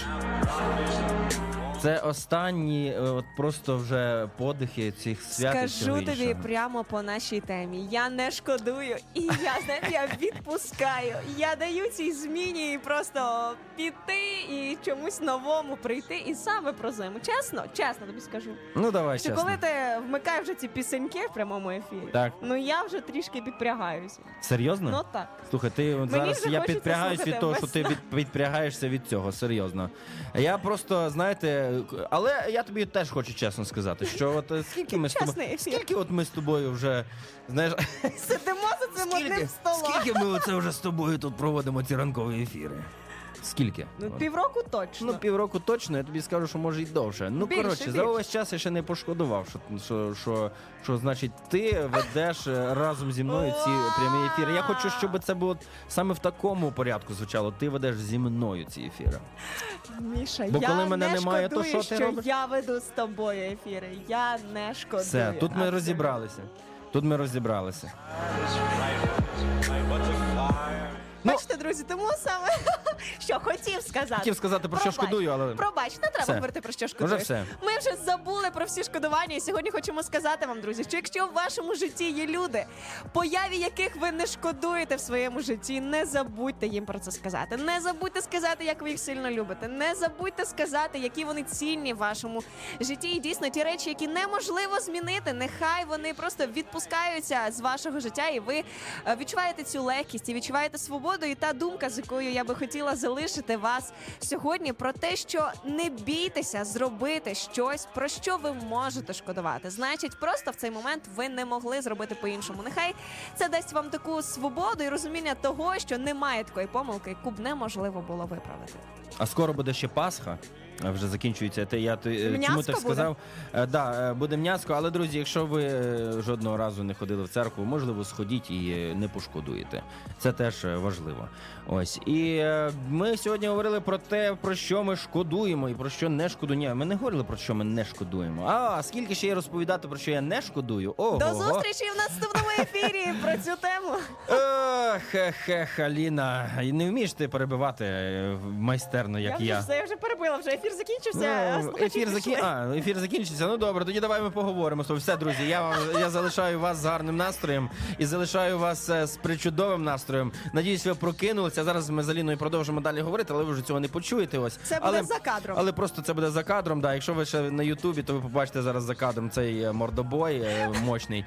Це останні, е, от просто вже подихи цих свят. і Скажу тобі іншого. прямо по нашій темі. Я не шкодую, і я знаєте, я відпускаю. Я даю цій зміні просто піти і чомусь новому прийти. І саме про зиму. Чесно, чесно тобі скажу. Ну давай Що чесно. коли ти вмикаєш вже ці пісеньки в прямому ефірі, Так. ну я вже трішки підпрягаюся. Серйозно? Ну так. Слухай, ти от Мені зараз вже я хочеться підпрягаюсь від слухати того, що ти весна. від, підпрягаєшся від цього, серйозно. Я просто, знаєте, але я тобі теж хочу чесно сказати, що от е, скільки ми з тобою, скільки от ми з тобою вже знаєш, Сидимо за цим одним столом. скільки ми оце вже з тобою тут проводимо ці ранкові ефіри? Скільки? Ну, От. півроку точно. Ну, півроку точно, я тобі скажу, що може й довше. Ну, Більше, коротше, за більше. увесь час я ще не пошкодував, що, що, що, що значить, ти ведеш е, разом зі мною ці прямі ефіри. Я хочу, щоб це було саме в такому порядку звучало. Ти ведеш зі мною ці ефіри. Міша, Бо я коли мене не немає, то шкодую, що ти робиш? я веду з тобою ефіри. Я не шкодую. Все, тут ми Абсолютно. розібралися. Тут ми розібралися. Бачите, друзі, тому саме що хотів сказати. Хотів сказати, про що Пробач. шкодую, але- Пробач, не треба Все. говорити про що Вже шкодуєш. все. Ми вже забули про всі шкодування. І сьогодні хочемо сказати вам, друзі, що якщо в вашому житті є люди, появі яких ви не шкодуєте в своєму житті, не забудьте їм про це сказати. Не забудьте сказати, як ви їх сильно любите. Не забудьте сказати, які вони цінні в вашому житті. І дійсно ті речі, які неможливо змінити, нехай вони просто відпускаються з вашого життя, і ви е, відчуваєте цю легкість і відчуваєте свободу. І та думка, з якою я би хотіла залишити вас сьогодні, про те, що не бійтеся зробити щось, про що ви можете шкодувати. Значить, просто в цей момент ви не могли зробити по-іншому. Нехай це дасть вам таку свободу і розуміння того, що немає такої помилки, яку б неможливо було виправити. А скоро буде ще Пасха. Вже закінчується. Те, я, ти, е, чому М'яско так сказав? Буде? да, е, буде м'яско, але друзі, якщо ви е, жодного разу не ходили в церкву, можливо, сходіть і е, не пошкодуєте. Це теж е, важливо. Ось. І е, ми сьогодні говорили про те, про що ми шкодуємо і про що не шкодуємо. Ми не говорили про що ми не шкодуємо. А скільки ще є розповідати про що я не шкодую? Ого. До зустрічі в наступному ефірі про цю тему. Ех, ех, ех, Аліна, не вмієш ти перебивати е, майстерно, як я я. вже все я вже перебила. Вже ефір закінчився. Ну, ефір, закі... а, ефір закінчиться. Ну добре, тоді давай ми поговоримо. Все, друзі, я вам я залишаю вас з гарним настроєм і залишаю вас е, з причудовим настроєм. Надіюсь, ви прокинулися. Зараз ми з Аліною продовжимо далі говорити, але ви вже цього не почуєте. Ось Це буде але, за кадром. Але просто це буде за кадром. Да. Якщо ви ще на Ютубі, то ви побачите зараз за кадром цей е, мордобой е, мощний.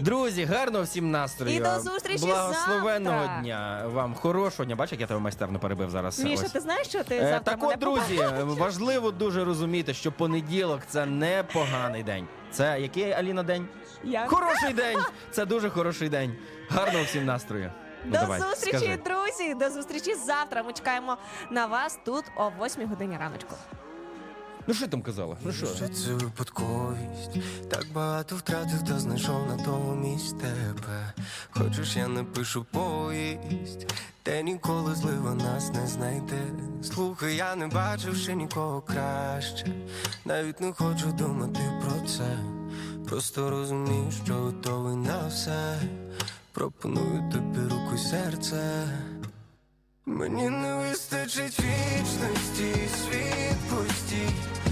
Друзі, гарного всім настрою. І до зустрічі Благословенного завтра. дня вам, хорошого дня. Бачиш, як я тебе майстерно перебив зараз. Міша, Ось. ти знаєш, що ти Е, завтра так от, друзі, важливо дуже розуміти, що понеділок це не поганий день. Це який Аліна день? Я- Хороший день. Це дуже хороший день. Гарного всім настрою. Ну, До давай, зустрічі, скажи. друзі! До зустрічі завтра. Ми чекаємо на вас тут о 8 годині раночку. Ну що там казала? Ну що? Що це випадковість? Так багато втратив та знайшов на тому місць тебе. Хочеш, я напишу поїсть, те ніколи злива нас не знайде. Слухай, я не бачив ще нікого краще. Навіть не хочу думати про це. Просто розумію, що готовий на все пропоную тобі руку й серце. Мені не вистачить вічності, світ пустій